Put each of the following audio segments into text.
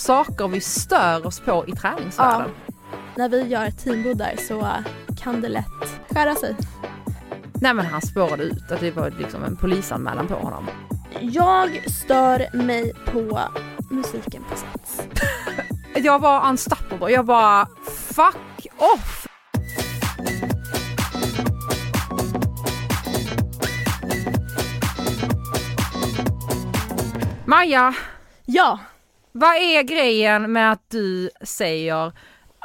saker vi stör oss på i träningsvärlden. När vi gör teambuddar så kan det lätt skära sig. Nej men han spårade ut att det var liksom en polisanmälan på honom. Jag stör mig på musiken på Sats. Jag var unstoppable, jag bara fuck off! Maja, Ja, vad är grejen med att du säger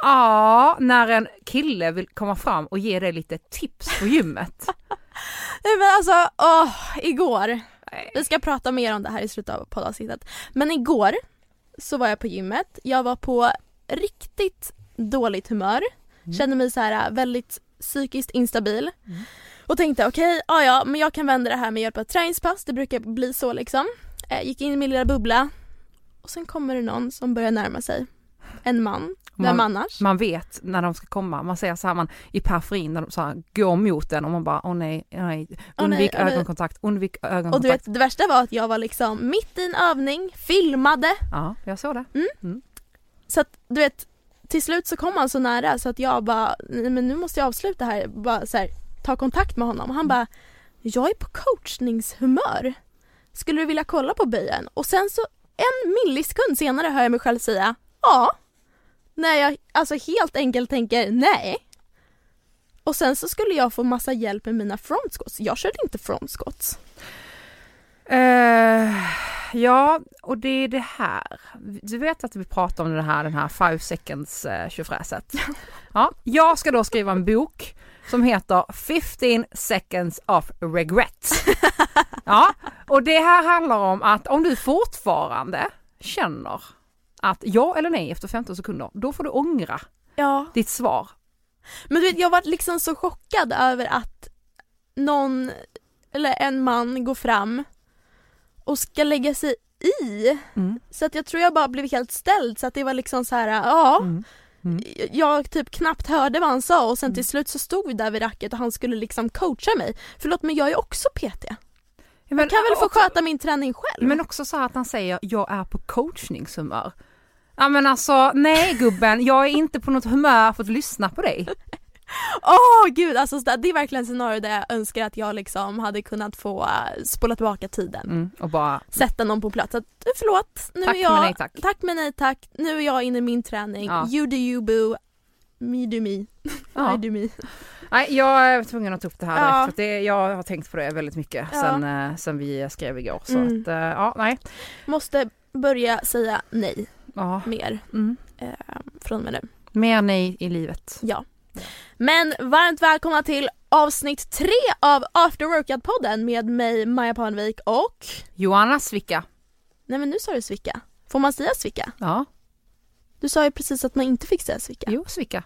ja när en kille vill komma fram och ge dig lite tips på gymmet? Nej, men alltså åh, igår. Vi ska prata mer om det här i slutet av poddavsnittet. Men igår så var jag på gymmet. Jag var på riktigt dåligt humör. Kände mig så här väldigt psykiskt instabil. Mm. Och tänkte okej, ja ja men jag kan vända det här med hjälp av träningspass. Det brukar bli så liksom. Eh, gick in i min lilla bubbla. Och sen kommer det någon som börjar närma sig. En man. Vem Man- annars? Man vet när de ska komma, man ser så här man i periferin när de så här går mot den och man bara åh nej, nej, undvik åh nej. ögonkontakt, undvik Och ögonkontakt. du vet det värsta var att jag var liksom mitt i en övning, filmade. Ja, jag såg det. Så att du vet, till slut så kom han så nära så att jag bara, nej men nu måste jag avsluta här, bara så här, ta kontakt med honom. Och han bara, jag är på coachningshumör. Skulle du vilja kolla på böjen? Och sen så en millisekund senare hör jag mig själv säga, ja. När jag alltså helt enkelt tänker nej. Och sen så skulle jag få massa hjälp med mina front squats. Jag körde inte front squats. Eh, ja, och det är det här. Du vet att vi pratar om det här, den här five seconds uh, tjofräset. Ja, jag ska då skriva en bok som heter 15 seconds of regret. Ja, och det här handlar om att om du fortfarande känner att ja eller nej efter 15 sekunder, då får du ångra Ja. ditt svar. Men du vet, jag var liksom så chockad över att någon, eller en man går fram och ska lägga sig i. Mm. Så att jag tror jag bara blev helt ställd så att det var liksom så här, ja. Mm. Mm. Jag typ knappt hörde vad han sa och sen till slut så stod vi där vid racket och han skulle liksom coacha mig. Förlåt men jag är också PT. Men, Jag kan väl få också- sköta min träning själv? Men också så att han säger jag är på coachningshumör. Ja men alltså nej gubben, jag är inte på något humör för att lyssna på dig. Åh gud, alltså det är verkligen ett scenario där jag önskar att jag liksom hade kunnat få äh, spola tillbaka tiden. Mm, och bara, Sätta någon på plats. Att, "Du, förlåt, nu Tack, är jag... men nej tack." Tack men nej tack. Nu är jag inne i min träning. Ja. You do you boo. Me do me. ja. I do me. Nej jag är tvungen att ta upp det här Ja. direkt för det, jag har tänkt på det väldigt mycket Ja. sen, eh, sen vi skrev igår. Så Mm. att, eh, ja nej. Måste börja säga nej Ja. mer Mm. eh, från och med nu. Mer nej i livet. Ja. Men varmt välkomna till avsnitt tre av After Workout-podden med mig Maja Parnevik och... Johanna Svicka. Nej men nu sa du Svicka. Får man säga Svicka? Ja, Du sa ju precis att man inte fick säga Svicka. jo Svicka.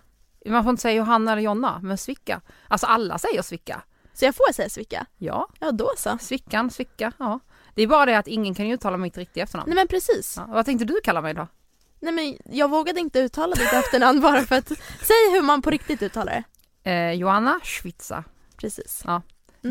Man får inte säga Johanna eller Jonna, men Svicka. Alltså alla säger Svicka. Så jag får säga Svicka? Ja, Ja då så. Svickan, Svicka, ja. Det är bara det att ingen kan uttala mitt riktiga efternamn. Nej men precis. Ja, vad tänkte du kalla mig då? Nej men jag vågade inte uttala ditt efternamn bara för att säg hur man på riktigt uttalar det. Eh, Johanna Schwitza. Precis. Ja. Mm.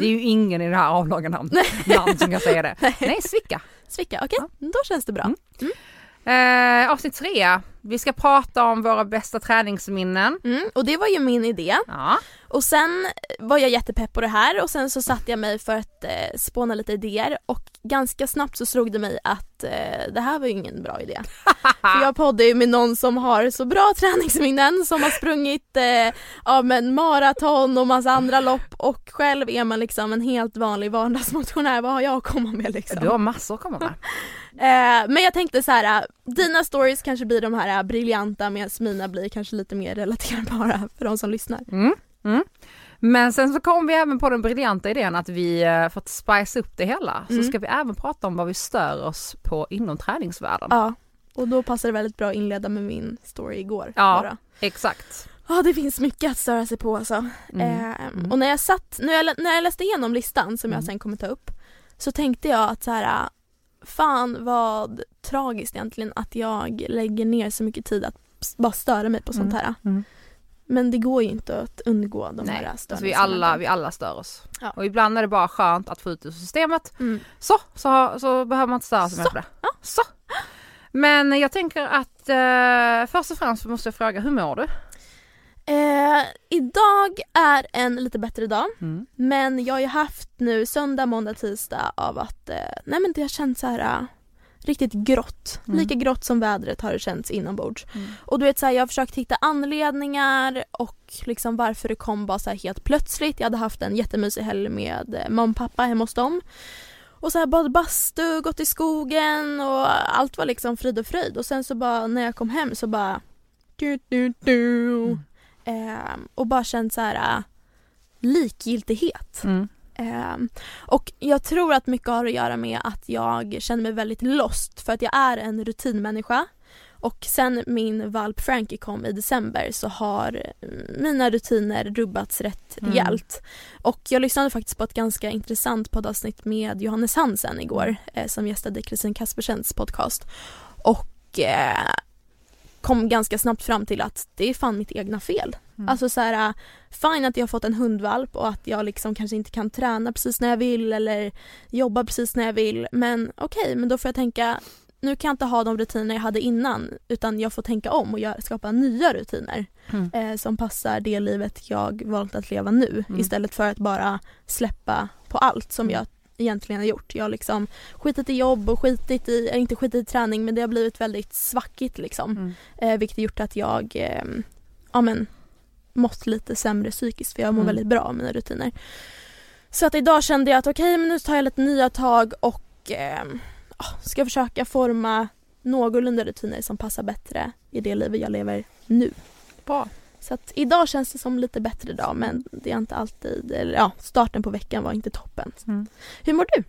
Det är ju ingen i det här avlånga namn, namn som kan säga det. Nej, Svicka. Svicka, okej. Då känns det bra. Mm. Eh, avsnitt tre. Vi ska prata om våra bästa träningsminnen. Mm, och det var ju min idé. Ja. Och sen var jag jättepepp på det här och sen så satte jag mig för att eh, spåna lite idéer och ganska snabbt så slog det mig att eh, det här var ju ingen bra idé. För jag poddar ju med någon som har så bra träningsminnen som har sprungit eh, ja, men maraton och massa andra lopp och själv är man liksom en helt vanlig vardagsmotionär. Vad har jag att komma med liksom? Du har massor att komma med. Eh, men jag tänkte så här, äh, dina stories kanske blir de här äh, briljanta medan mina blir kanske lite mer relaterbara för de som lyssnar. Mm. Mm. Men sen så kom vi även på den briljanta idén att vi, eh, för att spice upp det hela, Mm. så ska vi även prata om vad vi stör oss på inom träningsvärlden. Ja, och då passar det väldigt bra att inleda med min story igår. Ja. bara. Exakt. Ja, det finns mycket att störa sig på alltså. Mm. Eh, Mm. Och när jag satt, när jag, när jag läste igenom listan som jag Mm. sen kommer ta upp så tänkte jag att så här, fan vad tragiskt egentligen att jag lägger ner så mycket tid att bara störa mig på sånt här. Mm. Men det går ju inte att undgå de Nej, här alltså vi, alla, vi alla stör oss. Ja. Och ibland är det bara skönt att få ut det ur systemet. Mm. Så, så, så behöver man inte störa sig mer på det. Ja. Så. Men jag tänker att eh, först och främst måste jag fråga, hur mår du? Eh, idag är en lite bättre dag Mm. men jag har ju haft nu söndag, måndag, tisdag av att eh, nej men det har känts så här eh, riktigt grått. Mm. Lika grått som vädret har det känts inombords. Mm. Och du vet så här, jag har försökt hitta anledningar och liksom varför det kom bara så här helt plötsligt. Jag hade haft en jättemysig helg med eh, mamma och pappa hemma hos dem. Och så här badat bastu, gått i skogen och allt var liksom frid och fröjd. Och sen så bara när jag kom hem så bara du, du, du. Mm. Ehm, och bara känt så här äh, likgiltighet. Mm. Ehm, och jag tror att mycket har att göra med att jag känner mig väldigt lost för att jag är en rutinmänniska. Och sen min valp Frankie kom i december så har mm, mina rutiner rubbats rätt Mm. rejält. Och jag lyssnade faktiskt på ett ganska intressant poddavsnitt med Johannes Hansen igår eh, som gästade Kristin Kaspersens podcast. Och eh, kom ganska snabbt fram till att det är fan mitt egna fel. Mm. Alltså så här, fine att jag har fått en hundvalp och att jag liksom kanske inte kan träna precis när jag vill eller jobba precis när jag vill. Men okej, men då får jag tänka, nu kan jag inte ha de rutiner jag hade innan utan jag får tänka om och göra, skapa nya rutiner Mm. eh, som passar det livet jag valt att leva nu Mm. istället för att bara släppa på allt som Mm. jag egentligen har gjort. Jag har liksom skitit i jobb och skitit i, inte skitit i träning men det har blivit väldigt svackigt liksom. Mm. Eh, vilket har gjort att jag eh, ja, men, mått lite sämre psykiskt för jag mår Mm. väldigt bra av mina rutiner. Så att idag kände jag att okej men nu tar jag lite nya tag och eh, ska försöka forma någorlunda rutiner som passar bättre i det livet jag lever nu. Bra. Så att idag känns det som lite bättre dag men det är inte alltid, eller ja starten på veckan var inte toppen. Mm. Hur mår du?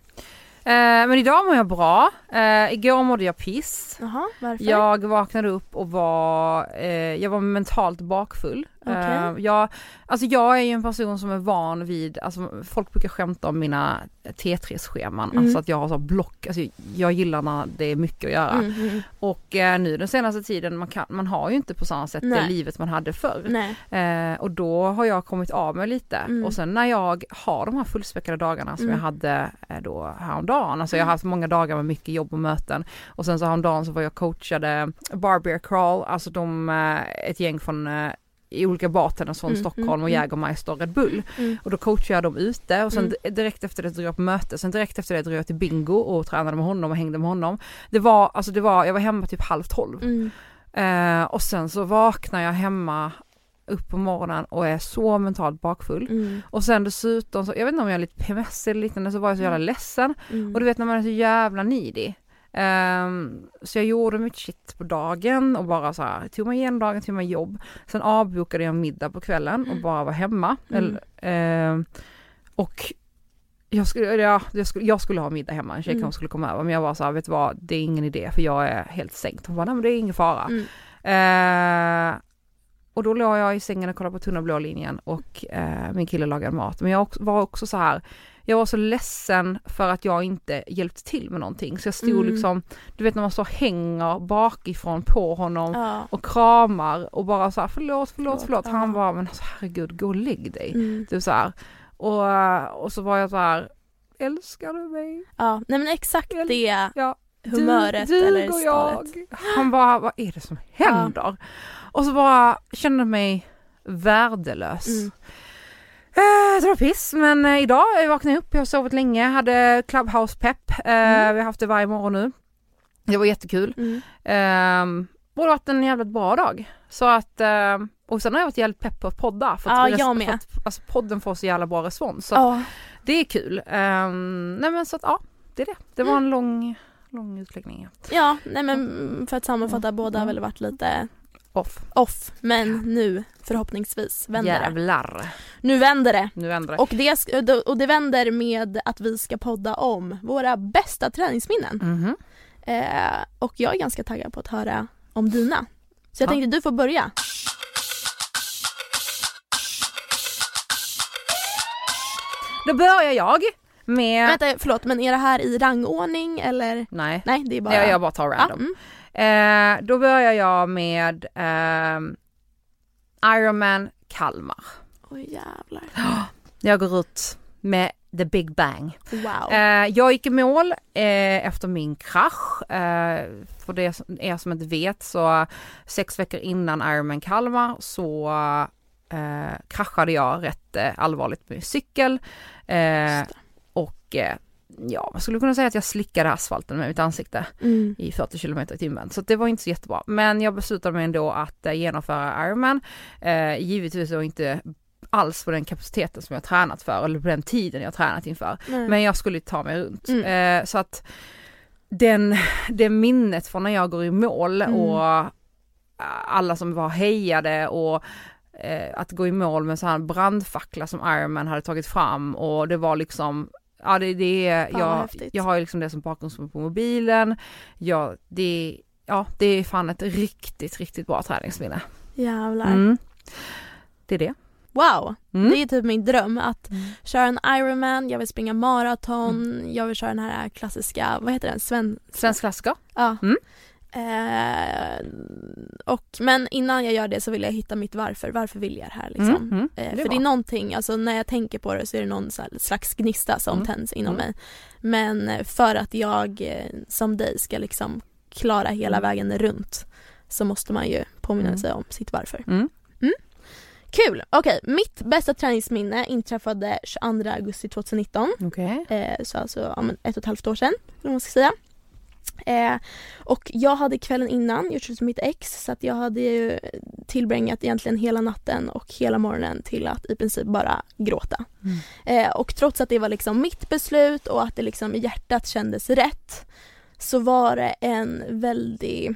Eh, men idag mår jag bra. Eh, igår mådde jag piss. Jaha, varför? Jag vaknade upp och var, eh, jag var mentalt bakfull. Eh, jag, alltså jag är ju en person som är van vid, alltså folk brukar skämta om mina T3-scheman, Mm. alltså att jag har så block, alltså jag gillar när det är mycket att göra. Mm, mm. Och eh, nu den senaste tiden, man, kan, man har ju inte på samma sätt det Nej. livet man hade förr. Nej. Och då har jag kommit av mig lite Mm. och sen när jag har de här fullspäckade dagarna som Mm. jag hade då häromdagen, alltså jag har haft många dagar med mycket jobb och möten och sen så häromdagen så var jag coachade Barbear Crawl, alltså de, eh, ett gäng från eh, i olika bartenders från Mm, Stockholm mm, och mm. Jägermeister och Red Bull. Mm. Och då coachade jag dem ute och sen Mm. direkt efter det drog jag på möte, sen direkt efter det drog jag till bingo och tränade med honom och hängde med honom. Det var, alltså det var, jag var hemma typ halv tolv. Mm. Eh, och sen så vaknar jag hemma upp på morgonen och är så mentalt bakfull. Mm. Och sen dessutom, så, jag vet inte om jag är lite PMS eller liknande, så var jag så jävla ledsen. Mm. Och du vet när man är så jävla needy. Ehm, så jag gjorde mitt shit på dagen och bara så här, tog mig igenom dagen, tog mig jobb. Sen avbokade jag middag på kvällen och bara var hemma. Mm. Eller, ehm, och jag skulle, ja, jag, skulle, jag skulle ha middag hemma, en tjejkompis Mm. skulle komma över men jag var så här, vet du vad, det är ingen idé för jag är helt sänkt. Hon bara, nej men det är ingen fara. Mm. Eh, och då låg jag i sängen och kollade på Tunna blå linjen och eh, min kille lagade mat. Men jag också, var också så här, jag var så ledsen för att jag inte hjälpte till med någonting. Så jag stod Mm. liksom, du vet när man så hänger bakifrån på honom Ja. och kramar och bara så här förlåt, förlåt, Förlåt, förlåt. Han ja. bara, men alltså herregud, gå och lägg dig. Mm. Du så här. Och, eh, och så var jag så här, älskar du mig? ja, nej men exakt Jag- det Ja, humöret du, du eller och jag. Han bara, vad är det som händer? Och så bara kände mig värdelös. Mm. Eh, det var piss men eh, idag jag vaknade upp, jag har sovit länge, hade Clubhouse-pepp. Eh, Mm. Vi har haft det varje morgon nu. Det var jättekul. Mm. Eh, har varit en jävligt bra dag. Så att, eh, och sen har jag varit jävligt pepp på att podda. För Ja, att jag med. För att, alltså podden får så jävla bra respons. Så Ja. det är kul. Eh, nej men så att ja, det är det. Det var Mm. en lång, lång utläggning. ja, nej men för att sammanfatta, båda har väl varit lite Off. off men nu förhoppningsvis vänder det. Jävlar. Nu vänder det. Nu ändrar Och det, och det vänder med att vi ska podda om våra bästa träningsminnen. Mhm. Eh, och jag är ganska taggad på att höra om dina. Så jag Ja. tänkte du får börja. Då börjar jag med... Vänta, förlåt men är det här i rangordning eller? Nej, Nej det är bara... jag, jag bara tar random. mm. Eh, då börjar jag med ehm, Ironman Kalmar. Oj jävlar. Jag går ut med the big bang. Wow. Eh, jag gick i mål eh, efter min krasch. Eh, för det er som inte vet så sex veckor innan Ironman Kalmar så eh, kraschade jag rätt eh, allvarligt med cykel. Eh, ja, man skulle kunna säga att jag slickade asfalten med mitt ansikte Mm. i 40 km i timmen. Så det var inte så jättebra. Men jag beslutade mig ändå att eh, genomföra Ironman. Eh, givetvis då inte alls på den kapaciteten som jag tränat för eller på den tiden jag tränat inför. Nej. Men jag skulle ta mig runt. Mm. Eh, så att den, det minnet från när jag går i mål Mm. och eh, alla som var hejade och eh, att gå i mål med så här brandfackla som Ironman hade tagit fram och det var liksom Ja det, det är, Fan, jag, jag har ju liksom det som bakgrundsbild på mobilen. Ja det, ja det är fan ett riktigt, riktigt bra träningsminne. Jävlar. Mm. Det är det. Wow, Mm. det är typ min dröm att Mm. köra en Ironman, jag vill springa maraton, jag vill köra den här klassiska, vad heter den, Sven... Svensk klassiker. Ja. Eh, och, men innan jag gör det så vill jag hitta mitt varför, varför vill jag det här liksom? Mm, mm. Eh, Det för bra. det är någonting, alltså när jag tänker på det så är det någon slags gnista som Mm. tänds inom Mm. mig. Men för att jag eh, som dig ska liksom klara hela Mm. vägen runt så måste man ju påminna Mm. sig om sitt varför. Kul! Okej, mitt bästa träningsminne inträffade 22 augusti 2019. Okej. Eh, så alltså ja, ett och ett halvt år sedan, eller vad man ska säga. Eh, och jag hade kvällen innan gjort slut med mitt ex så att jag hade ju tillbringat egentligen hela natten och hela morgonen till att i princip bara gråta. Mm. Eh, och trots att det var liksom mitt beslut och att det liksom i hjärtat kändes rätt så var det en väldigt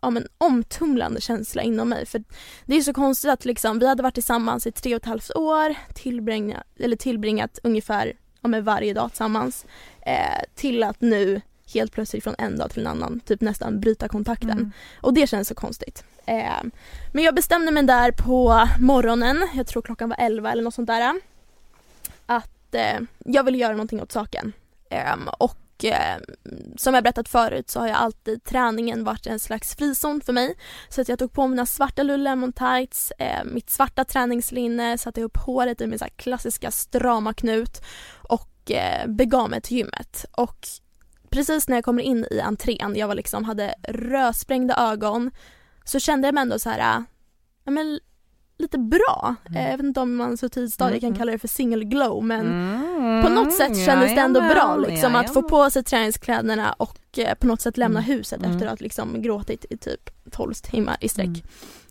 ja, men, omtumlande känsla inom mig. För det är så konstigt att liksom, vi hade varit tillsammans i tre och ett halvt år, tillbringat, eller tillbringat ungefär ja, men varje dag tillsammans eh, till att nu helt plötsligt från en dag till en annan typ nästan bryta kontakten. Mm. Och det känns så konstigt. Eh, men jag bestämde mig där på morgonen, jag tror klockan var 11 eller något sånt där. Att eh, jag ville göra någonting åt saken. Ehm, och eh, som jag berättat förut så har jag alltid träningen varit en slags frizon för mig. Så att jag tog på mina svarta Lululemon tights, eh, mitt svarta träningslinne, satte ihop håret i min så klassiska strama knut och eh, begav mig till gymmet. Och precis när jag kommer in i entrén, jag var liksom, hade rödsprängda ögon, så kände jag mig ändå så här, ja men lite bra. Mm. Eh, Jag vet inte om man så tidigt kan Mm. kalla det för single glow men Mm, på något sätt kändes det ändå bra liksom att få på sig träningskläderna och eh, på något sätt lämna Mm. huset Mm. efter att liksom gråtit i typ 12 timmar i sträck.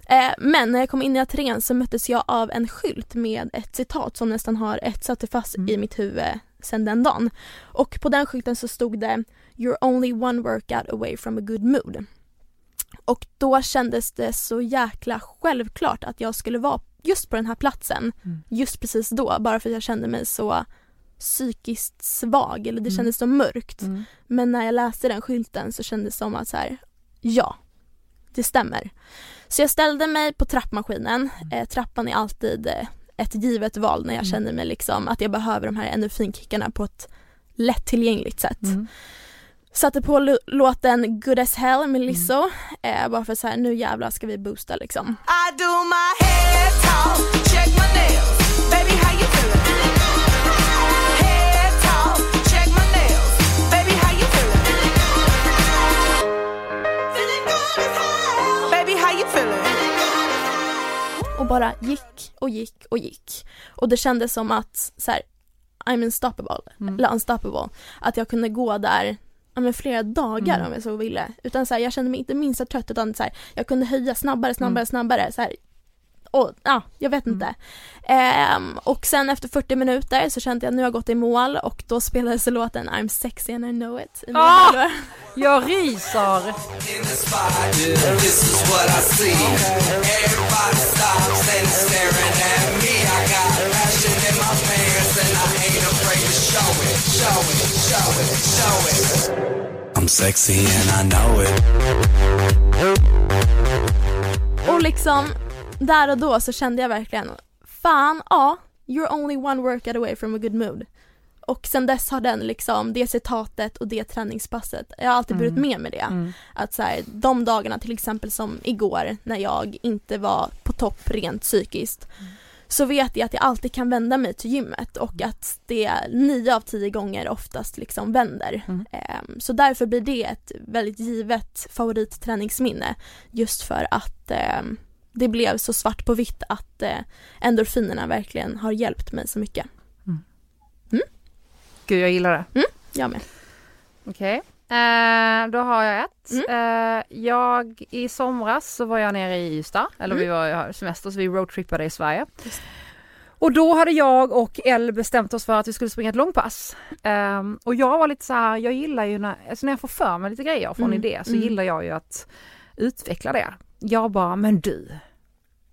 Eh, men när jag kom in i entrén så möttes jag av en skylt med ett citat som nästan har etsat sig fast i mitt huvud sedan den dagen. Och på den skylten så stod det “You're only one workout away from a good mood”. Och då kändes det så jäkla självklart att jag skulle vara just på den här platsen Mm. just precis då bara för att jag kände mig så psykiskt svag eller det Mm. kändes så mörkt. Mm. Men när jag läste den skylten så kändes det som att så här, ja, det stämmer. Så jag ställde mig på trappmaskinen. Eh, trappan är alltid eh, ett givet val när jag Mm. känner mig liksom att jag behöver de här endorfinkickarna på ett lättillgängligt sätt. Mm. Satte på låten Good as hell med Lizzo. Mm. Eh, bara för så här, nu jävlar ska vi boosta liksom. I do my head talk, Och bara gick och gick och gick. Och det kändes som att så här, I'm unstoppable. Mm. eller unstoppable. Att jag kunde gå där ja, men flera dagar Mm. om jag så ville. Utan så här, jag kände mig inte minsta trött utan så här, jag kunde höja snabbare, snabbare, Mm. snabbare. Så här, och, ja, jag vet Mm. inte. Ehm, och sen efter 40 minuter så kände jag att nu har jag gått i mål och då spelades låten I'm sexy and I know it. i Ah! Jag ryser! I'm sexy and I know it. Och liksom där och då så kände jag verkligen fan ja, you're only one workout away from a good mood. Och sen dess har den liksom, det citatet och det träningspasset, jag har alltid burit Mm. med mig det. Mm. Att så här, de dagarna till exempel som igår när jag inte var på topp rent psykiskt så vet jag att jag alltid kan vända mig till gymmet och att det nio av tio gånger oftast liksom vänder. Mm. Ehm, Så därför blir det ett väldigt givet favoritträningsminne just för att ehm, det blev så svart på vitt att eh, endorfinerna verkligen har hjälpt mig så mycket. Gud jag gillar det. Jag med. Okej. Eh, då har jag ett. Mm. Eh, jag i somras så var jag nere i Ystad, eller vi Mm. var semester så vi roadtrippade i Sverige. Och då hade jag och Elle bestämt oss för att vi skulle springa ett långpass. Ehm, och jag var lite så här, jag gillar ju när, alltså när jag får för mig lite grejer från Mm, idé så mm. gillar jag ju att utveckla det. Jag bara, men du,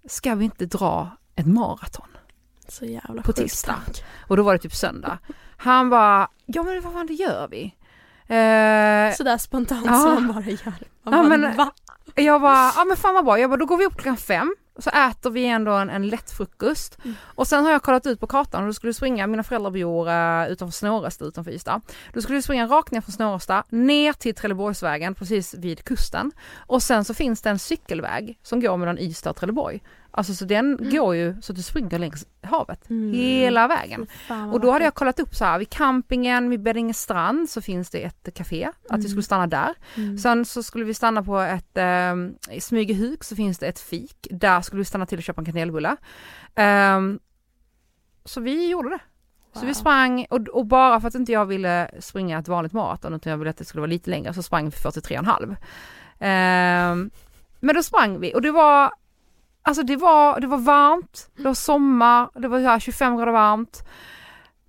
ska vi inte dra ett maraton? Så jävla På tisdag. Och då var det typ söndag. Han bara, ja men vad fan det gör vi. Eh, Sådär spontant Ja. som man bara gör. Man Ja, bara, men- va? Jag bara, ja men fan vad bra, jag bara, då går vi upp klockan fem, så äter vi ändå en, en lätt frukost. Mm. Och sen har jag kollat ut på kartan och då skulle du springa, mina föräldrar bor uh, utanför Snåresta utanför Ystad. Då skulle du springa rakt ner från Snåresta, ner till Trelleborgsvägen precis vid kusten. Och sen så finns det en cykelväg som går mellan Ystad och Trelleborg. Alltså så den Mm. går ju så att du springer längs havet Mm. hela vägen. Och då hade jag kollat upp så här, vid campingen vid Beddingestrand så finns det ett café, att vi Mm. skulle stanna där. Mm. Sen så skulle vi stanna på ett, eh, i Smygehuk så finns det ett fik, där skulle vi stanna till och köpa en kanelbulle. Ehm, så vi gjorde det. Så vi Wow. sprang och, och bara för att inte jag ville springa ett vanligt maraton utan jag ville att det skulle vara lite längre så sprang vi för 43,5. Ehm, men då sprang vi och det var Alltså det var, det var varmt, det var sommar, det var här 25 grader varmt.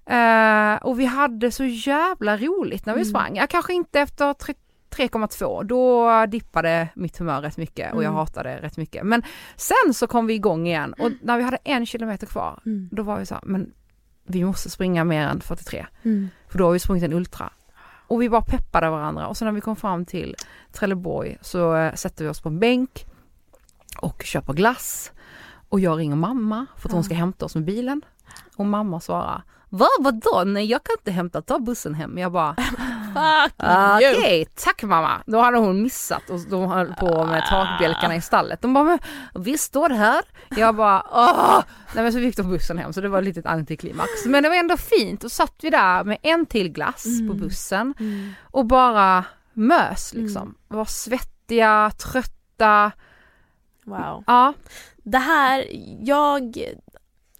Eh, och vi hade så jävla roligt när vi Mm. sprang. Jag kanske inte efter tre- 3,2, då dippade mitt humör rätt mycket och jag Mm. hatade rätt mycket. Men sen så kom vi igång igen och när vi hade en kilometer kvar, Mm. då var vi så här, men vi måste springa mer än 43. Mm. För då har vi sprungit en ultra. Och vi bara peppade varandra och sen när vi kom fram till Trelleborg så eh, sätter vi oss på en bänk och köper glass. Och jag ringer mamma för att hon ska hämta oss med bilen. Och mamma svarar, vad, vadå? Nej jag kan inte hämta, ta bussen hem. Jag bara, okej, you! tack mamma. Då hade hon missat och de höll på med takbjälkarna i stallet. De bara, vi står här. Jag bara, åh! Nej men så gick de bussen hem så det var ett litet antiklimax. Men det var ändå fint. Då satt vi där med en till glass på Mm. bussen Mm. och bara mös liksom. Mm. Var svettiga, trötta. Wow. Ja, Det här, jag,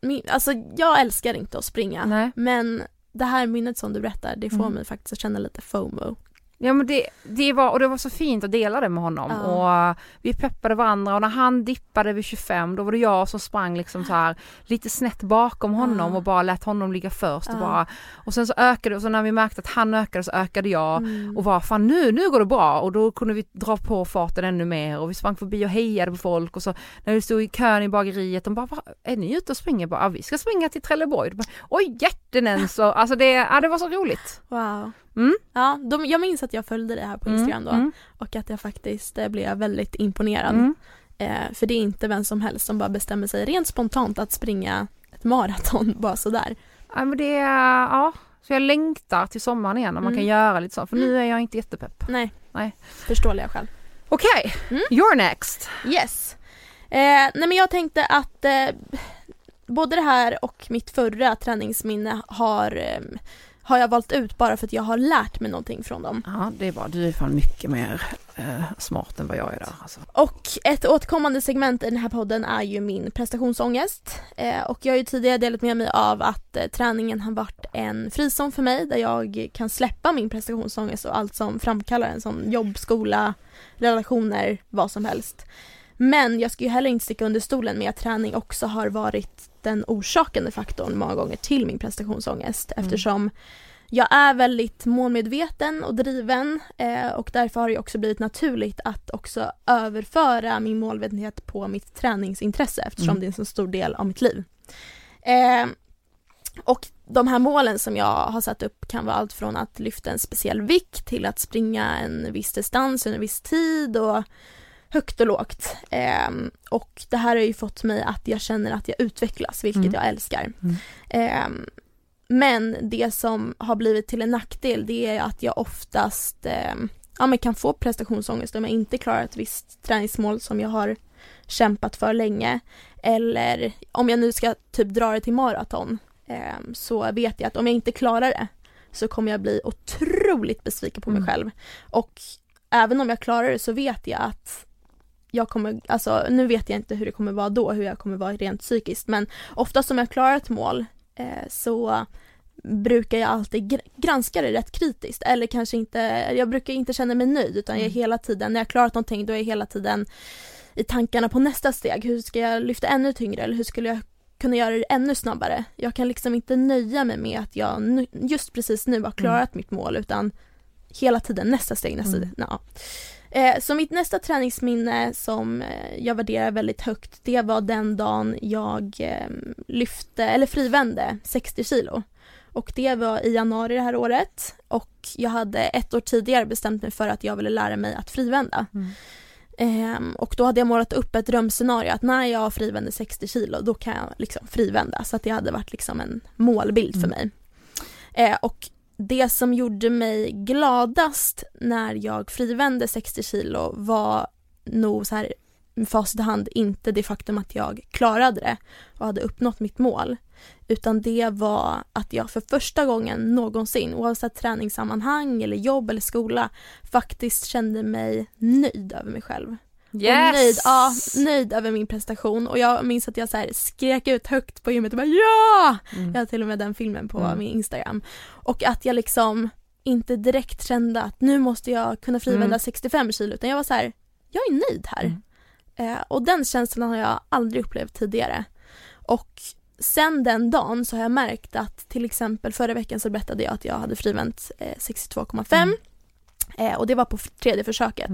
min, alltså jag älskar inte att springa nej. men det här minnet som du berättar det får Mm. mig faktiskt att känna lite FOMO. Ja men det, det var, och det var så fint att dela det med honom Ja. och vi peppade varandra och när han dippade vid 25 då var det jag som sprang liksom så här lite snett bakom honom Ja. och bara lät honom ligga först och Ja. bara och sen så ökade och så när vi märkte att han ökade så ökade jag Mm. och var fan nu, nu går det bra och då kunde vi dra på farten ännu mer och vi sprang förbi och hejade på folk och så när vi stod i kön i bageriet de bara "Va, är ni ute och springer? Bara, vi ska springa till Trelleborg. Bara, Oj hjärtenens och alltså det, ja, det var så roligt. Wow. Mm. Ja, de, jag minns att jag följde det här på Instagram då Mm, och att jag faktiskt eh, blev väldigt imponerad. mm. Eh, för det är inte vem som helst som bara bestämmer sig rent spontant att springa ett maraton bara sådär. Ja men det ja. Så jag längtar till sommaren igen när man Mm. kan göra lite så. För nu är jag inte jättepepp. Nej, Nej. förståeliga själv. Okej, Mm. you're next. Yes. Eh, nej men jag tänkte att eh, både det här och mitt förra träningsminne har, eh, har jag valt ut bara för att jag har lärt mig någonting från dem. Ja det är bra, du är fan mycket mer eh, smart än vad jag är där alltså. Och ett återkommande segment i den här podden är ju min prestationsångest. Eh, och jag har ju tidigare delat med mig av att eh, träningen har varit en frizon för mig där jag kan släppa min prestationsångest och allt som framkallar en som jobb, skola, relationer, vad som helst. Men jag ska ju heller inte sticka under stolen med att träning också har varit den orsakande faktorn många gånger till min prestationsångest Mm. eftersom jag är väldigt målmedveten och driven eh, och därför har det också blivit naturligt att också överföra min målmedvetenhet på mitt träningsintresse eftersom Mm. det är en så stor del av mitt liv. Eh, och de här målen som jag har satt upp kan vara allt från att lyfta en speciell vikt till att springa en viss distans under en viss tid och högt och lågt. Ehm, och det här har ju fått mig att jag känner att jag utvecklas, vilket Mm. jag älskar. Mm. Ehm, men det som har blivit till en nackdel det är att jag oftast ehm, ja, men kan få prestationsångest om jag inte klarar ett visst träningsmål som jag har kämpat för länge. Eller om jag nu ska typ dra det till maraton eh, så vet jag att om jag inte klarar det så kommer jag bli otroligt besviken på mig Mm. själv. Och även om jag klarar det så vet jag att jag kommer, alltså nu vet jag inte hur det kommer vara då, hur jag kommer vara rent psykiskt men oftast om jag klarar ett mål eh, så brukar jag alltid gr- granska det rätt kritiskt eller kanske inte, jag brukar inte känna mig nöjd utan jag är Mm. hela tiden, när jag klarat någonting då är jag hela tiden i tankarna på nästa steg, hur ska jag lyfta ännu tyngre eller hur skulle jag kunna göra det ännu snabbare? Jag kan liksom inte nöja mig med att jag nu, just precis nu har klarat mitt mål utan hela tiden nästa steg, nästa Mm. ja. Eh, så mitt nästa träningsminne som eh, jag värderar väldigt högt det var den dagen jag eh, lyfte, eller frivände 60 kilo. Och det var i januari det här året och jag hade ett år tidigare bestämt mig för att jag ville lära mig att frivända. Mm. Ehm, och då hade jag målat upp ett drömscenario att när jag frivänder 60 kilo då kan jag liksom frivända så att det hade varit liksom en målbild för Mm. mig. Eh, och det som gjorde mig gladast när jag frivände 60 kilo var nog så här med facit i hand inte det faktum att jag klarade det och hade uppnått mitt mål. Utan det var att jag för första gången någonsin, oavsett träningssammanhang eller jobb eller skola, faktiskt kände mig nöjd över mig själv. Och nöjd, ja, nöjd över min prestation och jag minns att jag så skrek ut högt på gymmet och bara ja! Mm. Jag har till och med den filmen på Mm. min Instagram. Och att jag liksom inte direkt kände att nu måste jag kunna frivända Mm. 65 kilo utan jag var så här, jag är nöjd här. Mm. Eh, och den känslan har jag aldrig upplevt tidigare. Och sen den dagen så har jag märkt att till exempel förra veckan så berättade jag att jag hade frivänt eh, 62,5 Mm. eh, och det var på tredje försöket.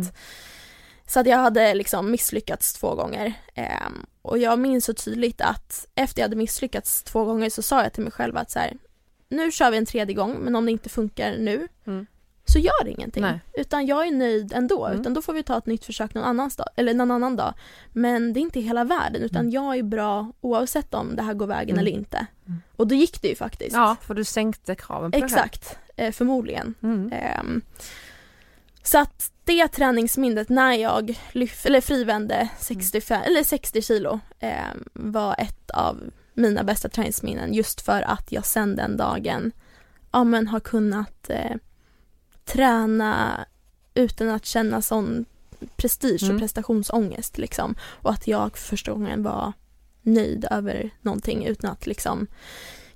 Så att jag hade liksom misslyckats två gånger. Ehm, och jag minns så tydligt att efter jag hade misslyckats två gånger så sa jag till mig själv att så här, nu kör vi en tredje gång men om det inte funkar nu Mm. så gör det ingenting. Nej. Utan jag är nöjd ändå. Mm. Utan då får vi ta ett nytt försök någon annan dag. Eller någon annan dag. Men det är inte hela världen utan Mm. jag är bra oavsett om det här går vägen Mm. eller inte. Mm. Och då gick det ju faktiskt. Ja, för du sänkte kraven på. Exakt. Eh, förmodligen. Mm. Så att det träningsminnet när jag lyf, eller frivände 65, eller 60 kilo ehm, var ett av mina bästa träningsminnen just för att jag sen den dagen ja, men har kunnat eh, träna utan att känna sån prestige Mm. och prestationsångest liksom. Och att jag för första gången var nöjd över någonting utan att liksom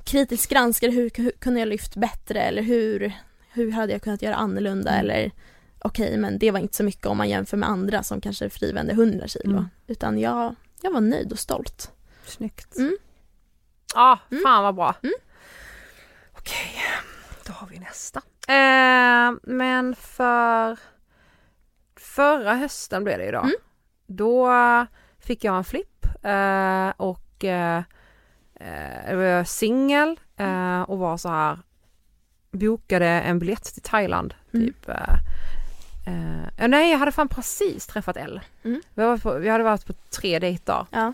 kritiskt granska hur, hur kunde jag lyft bättre eller hur, hur hade jag kunnat göra annorlunda Mm. eller okej men det var inte så mycket om man jämför med andra som kanske frivände 100 kilo. Mm. Utan jag, jag var nöjd och stolt. Snyggt. Mm. Ja, Mm. fan vad bra. Mm. Okej, då har vi nästa. Eh, men för förra hösten blev det ju då. Mm. Då fick jag en flipp eh, och eh, jag var singel eh, och var så här bokade en biljett till Thailand Mm. typ eh, eh, nej jag hade fan precis träffat Elle. Mm. Vi, var på, vi hade varit på tre dejter. Ja.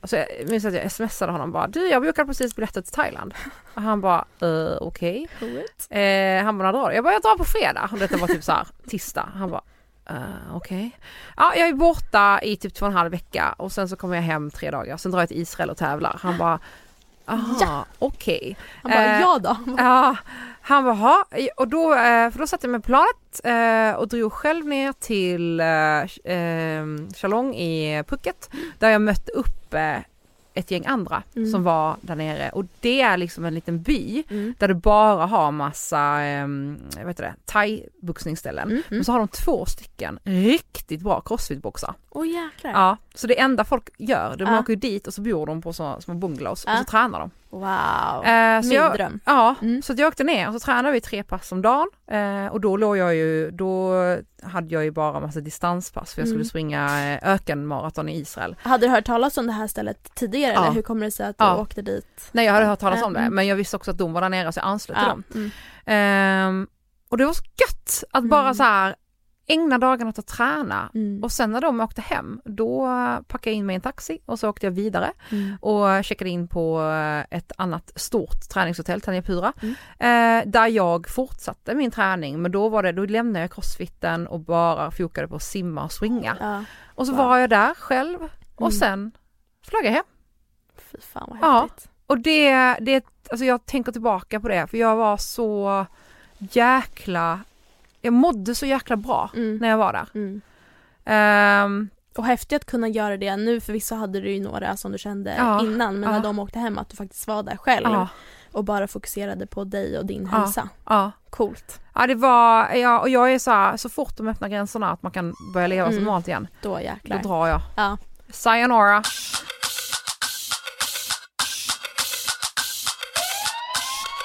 Och så jag minns att jag smsade honom bara du jag bokade precis biljetter till Thailand. Och han bara uh, okej. Coolt. Eh, han bara när drar? Jag bara jag drar på fredag. Och detta var typ så här tisdag. Han bara uh, okej. Ja jag är borta i typ två och en halv vecka och sen så kommer jag hem tre dagar. Sen drar jag till Israel och tävlar. Han bara aha Ja. okej. Han bara, ja då. Ja, han "Ha." och då, eh, för då satte jag mig på planet eh, och drog själv ner till eh, eh, Chalong i Phuket där jag mötte upp ett gäng andra Mm. som var där nere och det är liksom en liten by Mm. där du bara har massa, eh, vad heter det, thai-boxningsställen. Mm. Och så har de två stycken riktigt bra crossfit-boxar. Åh jäklar. Ja, så det enda folk gör, de Ja. åker dit och så bor de på så, små bungalows och Ja. så tränar de. Wow. Eh, så Min jag, dröm. Ja, Mm. så jag åkte ner och så tränade vi tre pass om dagen eh, och då låg jag ju, då hade jag ju bara massa distanspass för jag skulle Mm. springa eh, ökenmaraton i Israel. Hade du hört talas om det här stället tidigare Ja. eller hur kommer det sig att du Ja. åkte dit? Nej jag hade hört talas om det Mm. men jag visste också att de var där nere så jag anslöt till Ja. dem. Mm. Ehm, och det var så gött att bara Mm. så här ägna dagarna åt att träna Mm. och sen när de åkte hem då packade jag in mig i en taxi och så åkte jag vidare Mm. och checkade in på eh, ett annat stort träningshotell, Tanjapura, Mm. eh, där jag fortsatte min träning men då var det, då lämnade jag crossfiten och bara fokade på att simma och springa. Ja. Och så Wow. var jag där själv och Mm. sen flög jag hem. Fy fan vad Ja. häftigt. Och det, det, alltså jag tänker tillbaka på det för jag var så jäkla, jag mådde så jäkla bra Mm. när jag var där. Mm. Ehm, Och häftigt att kunna göra det nu förvisso hade du ju några som du kände Ja, innan men ja. när de åkte hem att du faktiskt var där själv ja, och bara fokuserade på dig och din Ja. hälsa. ja. Coolt. Ja det var, ja, och jag är så här, så fort de öppnar gränserna att man kan börja leva som Mm. vanligt igen, Då då jäklar. drar jag. Ja. Sayonara.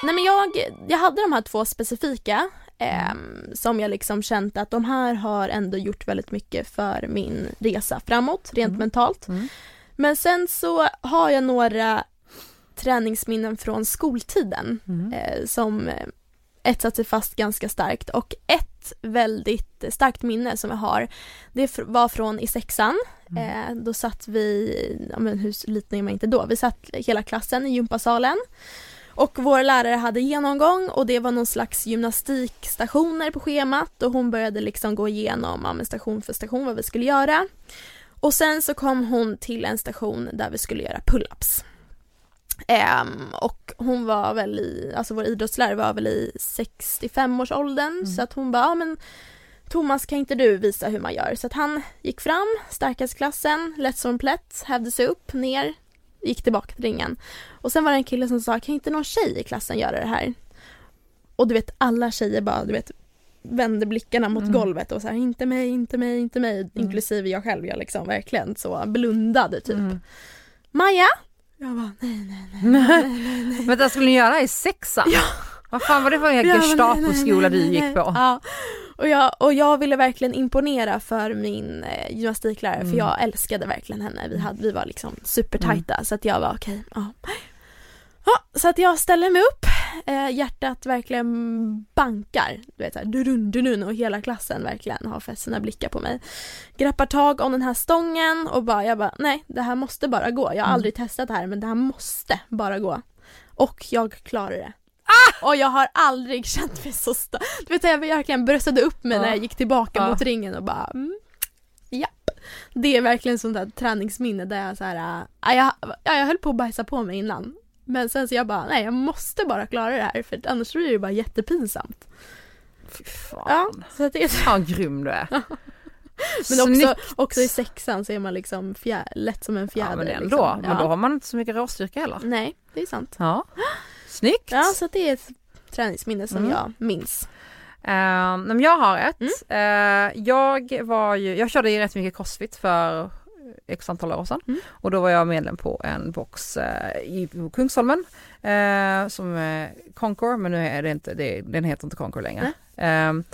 Nej men jag, jag hade de här två specifika ehm, som jag liksom känt att de här har ändå gjort väldigt mycket för min resa framåt rent Mm. mentalt. Mm. Men sen så har jag några träningsminnen från skoltiden Mm. eh, som eh, etsat sig fast ganska starkt och ett väldigt starkt minne som jag har det var från i sexan. Mm. Eh, då satt vi, ja men hur liten är man inte då? Vi satt hela klassen i gympasalen och vår lärare hade genomgång och det var någon slags gymnastikstationer på schemat och hon började liksom gå igenom station för station vad vi skulle göra. Och sen så kom hon till en station där vi skulle göra pull-ups. Ehm, och hon var väl i, alltså vår idrottslärare var väl i 65-årsåldern Mm. så att hon bara, ja men Thomas kan inte du visa hur man gör? Så att han gick fram, starkastklassen, lätt som plätt, hävde sig upp, ner, gick tillbaka till ringen. Och sen var det en kille som sa, kan inte någon tjej i klassen göra det här? Och du vet alla tjejer bara, du vet vände blickarna mot Mm. golvet och så här, inte mig, inte mig, inte mig, inklusive jag själv, jag liksom verkligen så blundade typ. Mm. Maja? Jag bara, nej, nej, nej. Men det skulle ni göra i sexan? Ja. Vad fan var det för nej, Gestapo-skola du gick på? Ja. Och jag, och jag ville verkligen imponera för min eh, gymnastiklärare Mm. för jag älskade verkligen henne. Vi, hade, vi var liksom supertajta så att jag var okej, ja. ja. Så att jag ställer mig upp, eh, hjärtat verkligen bankar. Du vet såhär durun, durun och hela klassen verkligen har fäst sina blickar på mig. Greppar tag om den här stången och bara, jag bara nej det här måste bara gå. Jag har Mm. aldrig testat det här men det här måste bara gå. Och jag klarar det. Ah! Och jag har aldrig känt mig så stark. Du vet jag verkligen bröstade upp mig Ja. när jag gick tillbaka Ja. mot ringen och bara mm, japp. Det är verkligen sånt där träningsminne där jag så här, äh, jag, ja, jag höll på att bajsa på mig innan. Men sen så jag bara, nej jag måste bara klara det här för annars blir det bara jättepinsamt. Fy fan. Ja, så att det är så. Fan grym du är. Men också, Snyggt. också i sexan så är man liksom fjär, lätt som en fjäder. Ja men ändå, liksom. men då har man inte så mycket råstyrka heller. Nej, det är sant. Ja. Snyggt. Ja, så det är ett träningsminne som Mm. jag minns. Um, jag har ett. Mm. Eh, jag var ju, jag körde ju rätt mycket crossfit för x antal år sedan Mm. och då var jag medlem på en box eh, i Kungsholmen eh, som är Concord men nu är det inte, det, den heter inte Concord längre. Ehm,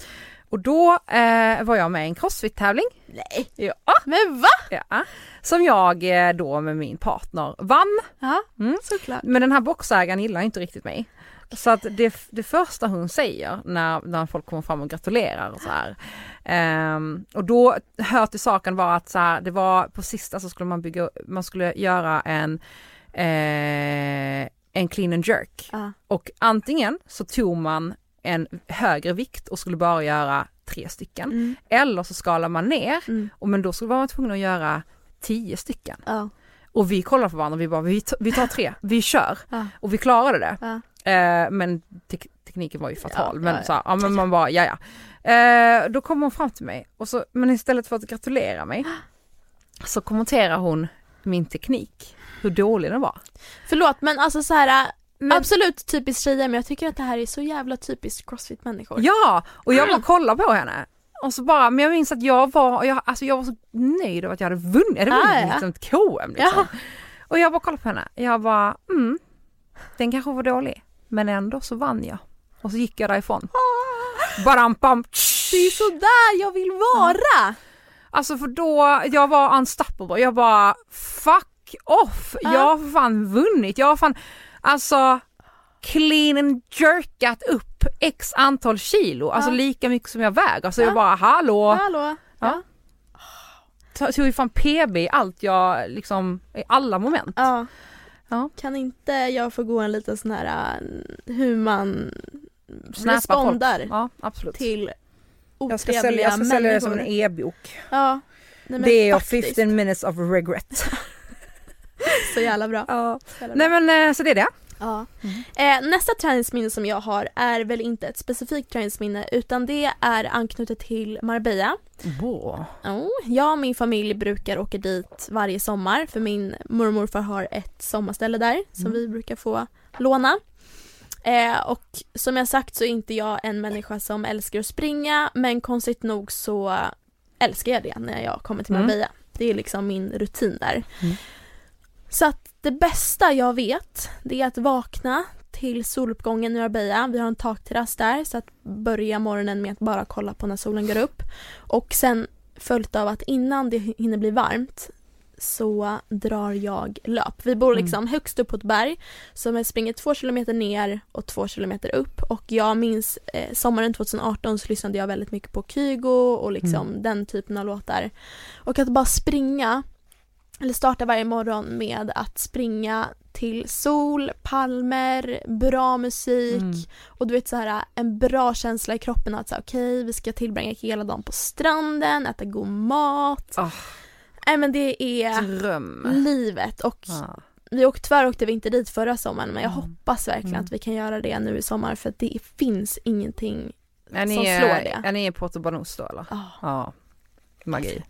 och då eh, var jag med i en crossfit-tävling. Nej. Ja, Men va? ja, som jag eh, då med min partner vann. Ja, Mm. såklart. Men den här boxägaren gillar inte riktigt mig. Så att det, det första hon säger när, när folk kommer fram och gratulerar och så här. ehm, och då hör till saken var att så här, det var på sista så skulle man bygga, man skulle göra en eh, en clean and jerk. Ja. Och antingen så tog man en högre vikt och skulle bara göra tre stycken. Mm. Eller så skalar man ner Mm. och men då skulle man vara tvungen att göra tio stycken. Ja. Och vi kollar på varandra och vi bara, vi, tar tre, vi kör. Ja. Och vi klarade det. Ja. Eh, men tek- tekniken var ju fatal. Men så här, ja men man bara, ja ja. Eh, då kommer hon fram till mig och så, men istället för att gratulera mig så kommenterar hon min teknik. Hur dålig den var. Förlåt men alltså så här. Men- Absolut typiskt tjejer men jag tycker att det här är så jävla typiskt crossfit-människor. Ja, och jag bara kollar på henne. Och så bara, men jag minns att jag var, jag, alltså jag var så nöjd över att jag hade vunnit, hade Ja, vunnit ja. liksom ett KM liksom. Ja. Och jag bara kollade på henne, jag bara, mm, den kanske var dålig, men ändå så vann jag. Och så gick jag därifrån. Barampam. Det är så där jag vill vara! Alltså för då, jag var unstoppable, jag bara fuck off, Ja. jag har fan vunnit, jag har fan, alltså clean and jerkat upp x antal kilo, alltså Ja. lika mycket som jag väger. Så Ja. jag bara hallå, Hallå? Ja. Ta- tog ju fan PB i allt jag liksom, i alla moment. Ja. Ja. Kan inte jag få gå en liten sån här äh, hur man respondar folk. Ja absolut. till Jag ska otrevliga sälja, jag ska sälja det som en e-bok. Ja. Nej, det är faktiskt. 15 minutes of regret. Så jävla bra. Ja. Så jävla bra. Nej men eh, så det är det. Ja. Eh, nästa träningsminne som jag har är väl inte ett specifikt träningsminne utan det är anknutet till Marbella. Oh, jag och min familj brukar åka dit varje sommar för min mormor och morfar har ett sommarställe där som vi brukar få låna. Eh, och som jag sagt så är inte jag en människa som älskar att springa men konstigt nog så älskar jag det när jag kommer till Mm. Marbella. Det är liksom min rutin där. Mm. Så att det bästa jag vet det är att vakna till soluppgången i Marbella. Vi har en takterrass där så att börja morgonen med att bara kolla på när solen går upp. Och sen följt av att innan det hinner bli varmt så drar jag löp. Vi bor Mm. liksom högst upp på ett berg som jag springer två kilometer ner och två kilometer upp och jag minns eh, sommaren 2018 så lyssnade jag väldigt mycket på Kygo och liksom Mm. den typen av låtar. Och att bara springa eller starta varje morgon med att springa till sol, palmer, bra musik Mm. och du vet så här en bra känsla i kroppen att säga okej vi ska tillbringa hela dagen på stranden, äta god mat. Ah. Nej men det är Dröm. livet och Ja. vi åkte, tyvärr åkte vi inte dit förra sommaren men jag Mm. hoppas verkligen Mm. att vi kan göra det nu i sommar för att det finns ingenting. Är Som ni, slår det. är ni i Porto Banús då eller? Oh, Ja. Magi.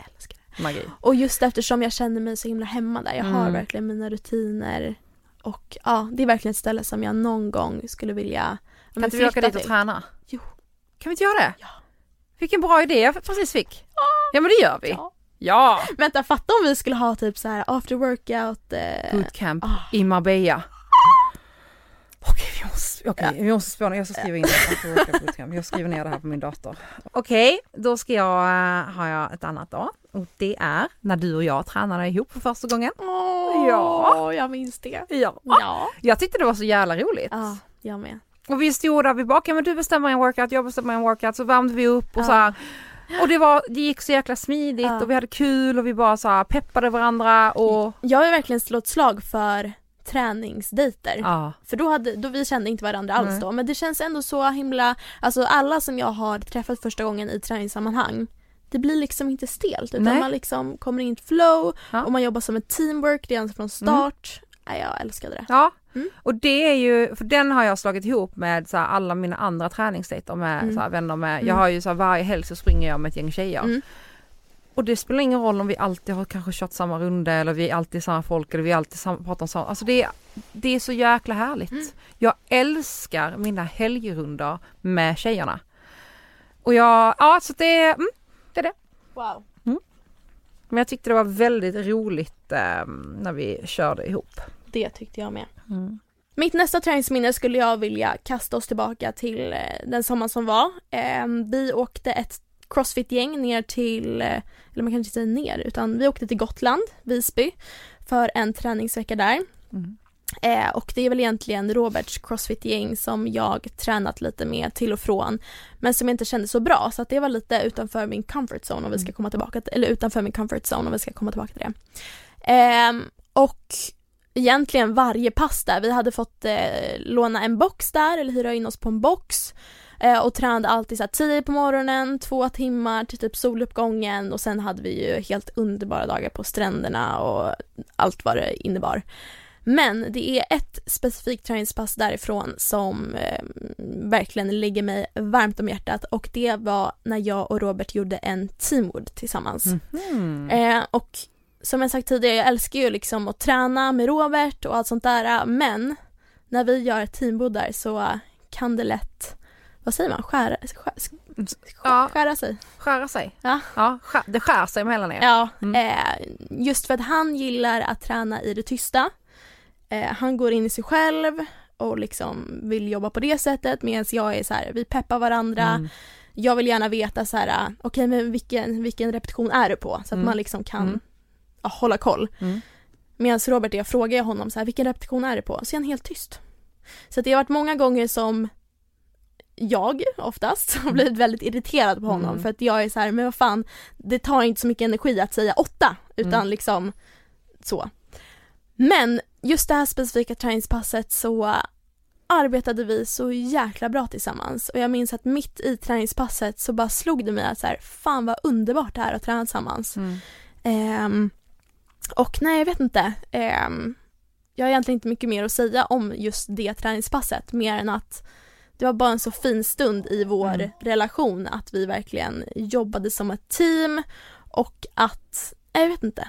Magi. Och just eftersom jag känner mig så himla hemma där. Jag har Mm. verkligen mina rutiner och ja, det är verkligen ett ställe som jag någon gång skulle vilja ja, Kan inte vi åka dit och träna? Jo. Kan vi inte göra det? Ja. Vilken bra idé jag precis fick. Ja men det gör vi. Ja. Ja. Vänta, fatta om vi skulle ha typ så här after workout. Eh, Bootcamp ah. i Marbella. Okej, vi måste, okej, vi måste spåna. Jag ska skriva in det. Jag skriver ner det här på min dator. Okej, då ska jag, eh, har jag ett annat då. Och det är när du och jag tränade ihop för första gången. Åh, Ja. jag minns det. Ja. Ja. Jag tyckte det var så jävla roligt. Ja, jag med. Och vi stod där, vi bara, okej men du bestämmer en workout, jag bestämmer en workout, så värmde vi upp och Ja. så här. Och det var, det gick så jäkla smidigt Ja. och vi hade kul och vi bara så här peppade varandra och Jag vill verkligen slå ett slag för träningsdejter. ja. För då, hade, då vi kände inte varandra alls Nej. då men det känns ändå så himla, alltså alla som jag har träffat första gången i träningssammanhang det blir liksom inte stelt utan Nej. man liksom kommer in i ett flow Ja. och man jobbar som ett teamwork redan från start. Nej, jag älskade det. Ja, Mm. och det är ju, för den har jag slagit ihop med så här, alla mina andra träningsdejter med Mm. så här, vänner med, jag Mm. har ju så här, varje helg så springer jag med ett gäng tjejer. Mm. Och det spelar ingen roll om vi alltid har kanske kört samma runda eller vi är alltid samma folk eller vi alltid sam- pratar om samma, alltså det är, det är så jäkla härligt. Mm. Jag älskar mina helgrundor med tjejerna. Och jag, ja så det, mm, Wow. men jag tyckte det var väldigt roligt eh, när vi körde ihop. Det tyckte jag med. Mm. Mitt nästa träningsminne skulle jag vilja kasta oss tillbaka till eh, den sommaren som var. Eh, vi åkte ett crossfit-gäng ner till, eh, eller man kan inte säga ner, utan vi åkte till Gotland, Visby, för en träningsvecka där. Mm. Eh, och det är väl egentligen Roberts crossfit-gäng som jag tränat lite med till och från men som inte kände så bra så att det var lite utanför min comfort zone om vi ska komma tillbaka till, eller utanför min comfort zone om vi ska komma tillbaka till det. Ehm, och egentligen varje pass där, vi hade fått eh, låna en box där eller hyra in oss på en box eh, och tränade alltid så här 10 på morgonen, två timmar till typ soluppgången och sen hade vi ju helt underbara dagar på stränderna och allt vad det innebar. Men det är ett specifikt träningspass därifrån som eh, verkligen ligger mig varmt om hjärtat och det var när jag och Robert gjorde en teamwood tillsammans. Mhm. Eh, och som jag sagt tidigare, jag älskar ju liksom att träna med Robert och allt sånt där men när vi gör ett teamwood där så kan det lätt, vad säger man, skära, skära, Ja. skära sig. Skära sig. Ja. ja skär, det skär sig mellan er. Ja, Mm. eh, just för att han gillar att träna i det tysta. Eh, han går in i sig själv och liksom vill jobba på det sättet medan jag är så här, vi peppar varandra. Mm. Jag vill gärna veta så här, okej men vilken, vilken repetition är du på? Så att Mm. man liksom kan Mm. ja, hålla koll. Mm. Medan Robert, jag frågar honom så här, vilken repetition är du på? Så är han helt tyst. Så det har varit många gånger som jag oftast har blivit väldigt irriterad på honom Mm. för att jag är så här, men vad fan, det tar inte så mycket energi att säga åtta utan Mm. liksom så. Men just det här specifika träningspasset så arbetade vi så jäkla bra tillsammans och jag minns att mitt i träningspasset så bara slog det mig att så här, fan vad underbart det är att träna tillsammans. Mm. Ehm, och nej, jag vet inte. Ehm, jag har egentligen inte mycket mer att säga om just det träningspasset mer än att det var bara en så fin stund i vår Mm. relation att vi verkligen jobbade som ett team och att, jag vet inte.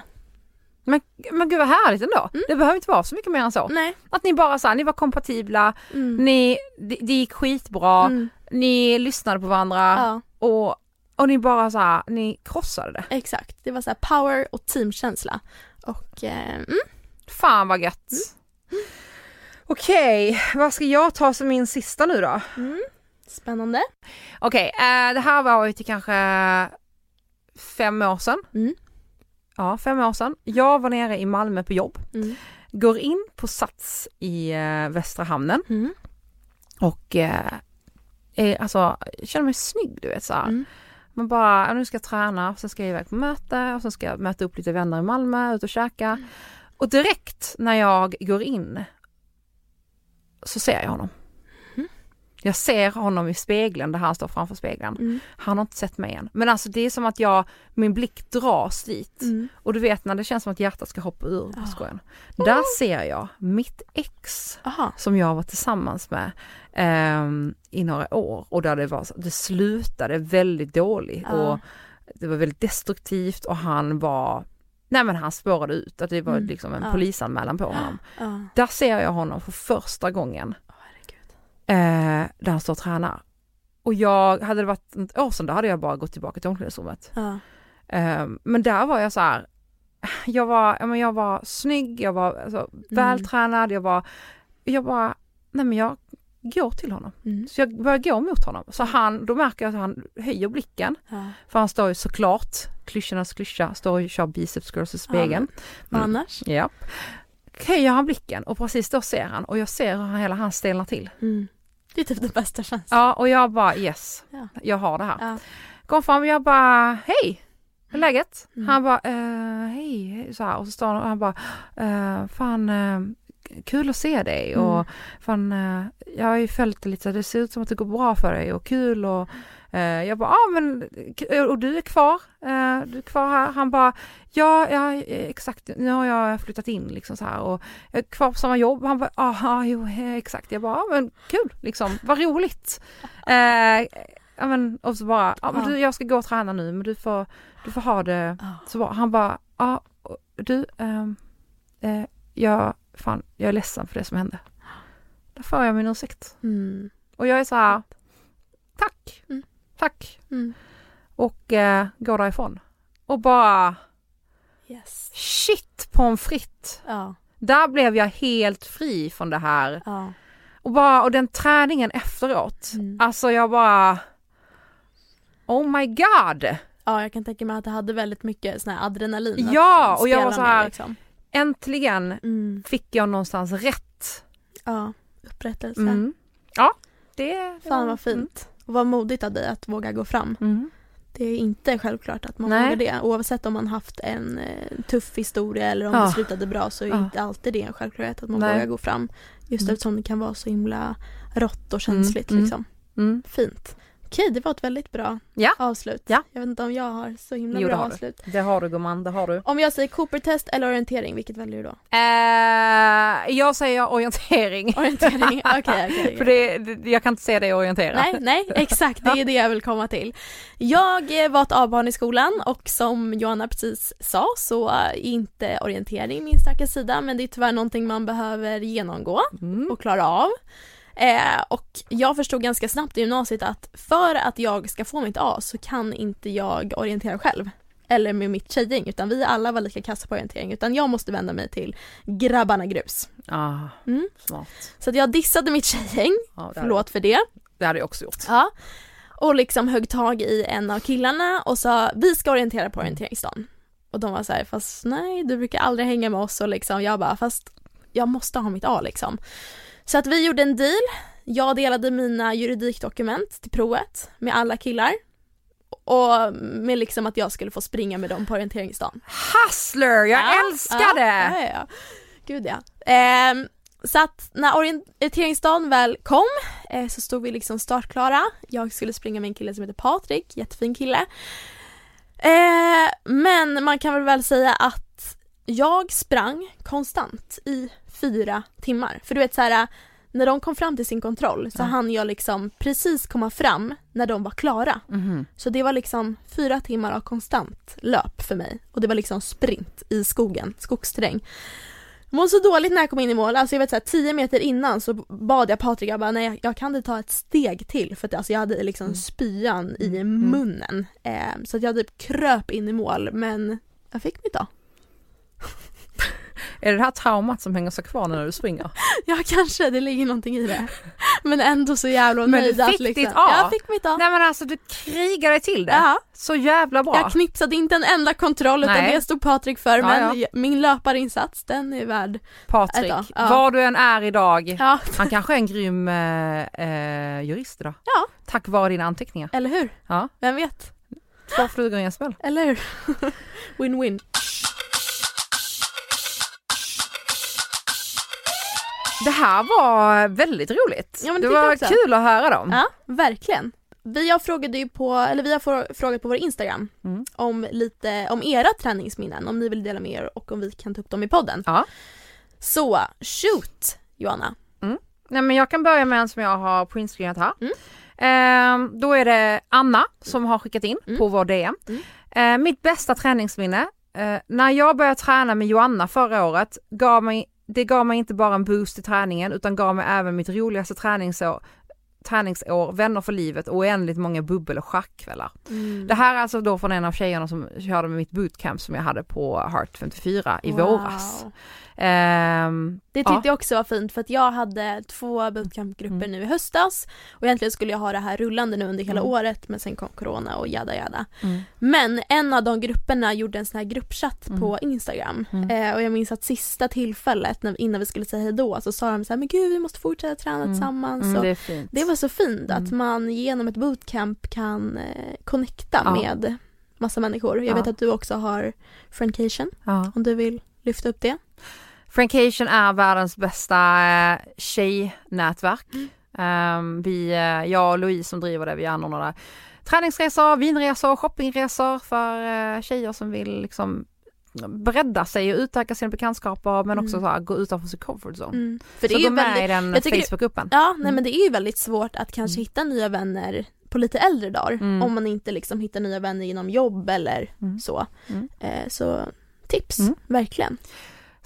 Men, men gud vad härligt ändå. Det behöver inte vara så mycket mer än så. Nej. Att ni bara så här, ni var kompatibla, Mm. ni, det, det gick skitbra, Mm. ni lyssnade på varandra Ja, och, och ni bara så här, ni krossade det. exakt. Det var så här power och teamkänsla. Och eh, mm, Fan vad gött. Okej, vad ska jag ta som min sista nu då? mm. spännande. Okej, eh, det här var ju till kanske fem år sedan. Mm. Ja, fem år sedan. Jag var nere i Malmö på jobb, Mm. går in på Sats i eh, Västra hamnen Mm. och eh, är, alltså, känner mig snygg du vet så här. Mm. Man bara, nu ska jag träna, sen ska jag iväg på möte och sen ska jag möta upp lite vänner i Malmö, ut och käka. Mm. Och direkt när jag går in så ser jag honom. Mm. Jag ser honom i spegeln där han står framför spegeln. Mm. Han har inte sett mig än. Men alltså det är som att jag, min blick dras dit. Mm. Och du vet när det känns som att hjärtat ska hoppa ur på Ah. skojan. Där ser jag mitt ex Aha. som jag var tillsammans med ehm, i några år och där det var, det slutade väldigt dåligt Ja. och det var väldigt destruktivt och han var, nej men han spårade ut, att det var Mm. liksom en Ja. polisanmälan på honom. Ja. Där ser jag honom för första gången herregud. eh, där han står och tränar. Och jag, hade det varit ett år sedan då hade jag bara gått tillbaka till omklädningsrummet. Ja. Ehm, men där var jag så här, jag var, ja, men jag var snygg, jag var alltså, vältränad, jag var, jag bara, nej men jag går till honom. Mm. Så jag börjar gå mot honom. Så han, då märker jag att han höjer blicken. Ja. För han står ju såklart, klyschornas klyscha, står och kör biceps curls i spegeln. Vad Mm. annars? Ja. Höjer han blicken och precis då ser han och jag ser hur han- hela han stelnar till. Mm. Det är typ det bästa känslan. Ja och jag bara yes, Ja. jag har det här. Ja. Kom fram och jag bara hej, hur är läget? Mm. Han bara eh, hej, hej, så här. och så står han och han bara eh, fan eh, kul att se dig Mm. och fan eh, jag har ju följt det lite så det ser ut som att det går bra för dig och kul och eh, jag bara ja ah, men och du är kvar, eh, du är kvar här. Han bara ja, ja exakt nu har jag flyttat in liksom så här och jag är kvar på samma jobb. Han bara ja ah, jo exakt. Jag bara ja men kul liksom, vad roligt. Eh, ja men och så bara ja men Ja. du jag ska gå och träna nu men du får, du får ha det så bra. Han bara ja och du ehm, eh, jag fan jag är ledsen för det som hände. Då får jag min ursäkt. Mm. Och jag är så här tack, Mm. tack Mm. och eh, går därifrån. Och bara Yes. shit pommes frites. Ja. Där blev jag helt fri från det här. Ja. Och bara, och den träningen efteråt. Mm. Alltså jag bara Oh my god! ja, jag kan tänka mig att det hade väldigt mycket sån här adrenalin. Ja, och jag var så här- Liksom. Äntligen Mm. fick jag någonstans rätt. Ja, upprättelse. Mm. Ja, det Fan vad fint. Och vad modigt av dig att våga gå fram. Mm. Det är inte självklart att man Nej. vågar det. Oavsett om man haft en eh, tuff historia eller om Ja. det slutade bra så är Ja. inte alltid det en självklarhet att man Nej. vågar gå fram. Just Mm. eftersom det kan vara så himla rått och känsligt Mm. liksom. Mm. Fint. Okej, det var ett väldigt bra Ja. avslut. Ja. Jag vet inte om jag har så himla Jo, det bra du. avslut. Det har du gumman, det har du. Om jag säger Cooper-test eller orientering, vilket väljer du då? Eh, jag säger orientering. Orientering, okej okej. För det, det, jag kan inte se dig orientera. Nej, nej, exakt det är det jag vill komma till. Jag eh, var ett A-barn i skolan och som Johanna precis sa så är inte orientering min starka sida men det är tyvärr någonting man behöver genomgå Mm. och klara av. Eh, och jag förstod ganska snabbt i gymnasiet att för att jag ska få mitt A så kan inte jag orientera själv. Eller med mitt tjejgäng utan vi alla var lika kassa på orientering utan jag måste vända mig till grabbarna grus. Ah, Mm. smart. Så jag dissade mitt tjejgäng, hade, förlåt för det. det hade jag också gjort. Ja. Och liksom högg tag i en av killarna och sa vi ska orientera på orienteringsdagen. Och de var så här, fast nej du brukar aldrig hänga med oss och liksom jag bara fast jag måste ha mitt A liksom. Så att vi gjorde en deal. Jag delade mina juridikdokument till provet med alla killar. Och med liksom att jag skulle få springa med dem på orienteringsdagen. Hustler, jag Ja, älskar det! Ja, ja, ja. Gud ja. Ehm, så att när orienteringsdagen väl kom eh, så stod vi liksom startklara. Jag skulle springa med en kille som heter Patrik, jättefin kille. Eh, men man kan väl väl säga att jag sprang konstant i fyra timmar. För du vet så här när de kom fram till sin kontroll så Ja. hann jag liksom precis komma fram när de var klara. Mhm. Så det var liksom fyra timmar av konstant löp för mig. Och det var liksom sprint i skogen, skogsterräng. Jag mådde så dåligt när jag kom in i mål, alltså jag vet såhär 10 meter innan så bad jag Patrik, jag bara nej jag- kan inte ta ett steg till för att alltså jag hade liksom spyan i munnen. Eh, så att jag typ kröp in i mål men jag fick mitt då. Är det det här traumat som hänger sig kvar när du springer? Ja kanske, det ligger någonting i det. Men ändå så jävla Men du nöjd att fick liksom, ditt A. Jag fick mitt A. Nej men alltså du krigade till det. Ja. Så jävla bra. Jag knipsade inte en enda kontroll utan Nej. det stod Patrik för Ja, men ja. min löparinsats den är värd Patrik, Ett A, var du än är idag, Ja, han kanske är en grym eh, eh, jurist idag. Ja. Tack vare dina anteckningar. eller hur? Ja. Vem vet? Två flugor i en smäll. Eller hur? Win-win. Det här var väldigt roligt. Ja, det var kul att höra dem. Ja, verkligen. Vi har frågat ju på, eller vi har frå- frågat på vår Instagram Mm. om lite, om era träningsminnen, om ni vill dela med er och om vi kan ta upp dem i podden. Ja. Så, shoot Johanna. Nej men jag kan börja med en som jag har printscreenat här. Mm. Ehm, då är det Anna som har skickat in Mm. på vår DM. Mm. Ehm, mitt bästa träningsminne, eh, när jag började träna med Joanna förra året, gav mig, det gav mig inte bara en boost i träningen utan gav mig även mitt roligaste träningsår, träningsår, vänner för livet och oändligt många bubbel och schackkvällar. Det här är alltså då från en av tjejerna som körde med mitt bootcamp som jag hade på Heart 54 i Wow. våras. Ehm, Det tyckte Ja. jag också var fint för att jag hade två bootcampgrupper Mm. nu i höstas och egentligen skulle jag ha det här rullande nu under hela Mm. året men sen kom corona och jada jada. mm. Men en av de grupperna gjorde en sån här gruppchatt på Instagram Mm. eh, och jag minns att sista tillfället när, innan vi skulle säga hejdå så sa de så här men gud vi måste fortsätta träna Mm. tillsammans Mm, det är fint. det var så fint att man genom ett bootcamp kan eh, connecta Ja. med massa människor. Jag Ja. vet att du också har Friendcation om du vill lyfta upp det. Frankation är världens bästa eh, tjejnätverk. Mm. Ehm, vi, eh, jag och Louise som driver det, vi anordnar där träningsresor, vinresor, shoppingresor för eh, tjejer som vill liksom bredda sig och utöka sina bekantskaper men också Mm. så här, gå utanför sin comfort zone. Mm. För det så är gå med väldigt, i den Facebookgruppen. ja, nej Mm. men det är ju väldigt svårt att kanske Mm. hitta nya vänner på lite äldre dagar om man inte liksom hittar nya vänner inom jobb eller så. Eh, så tips, verkligen.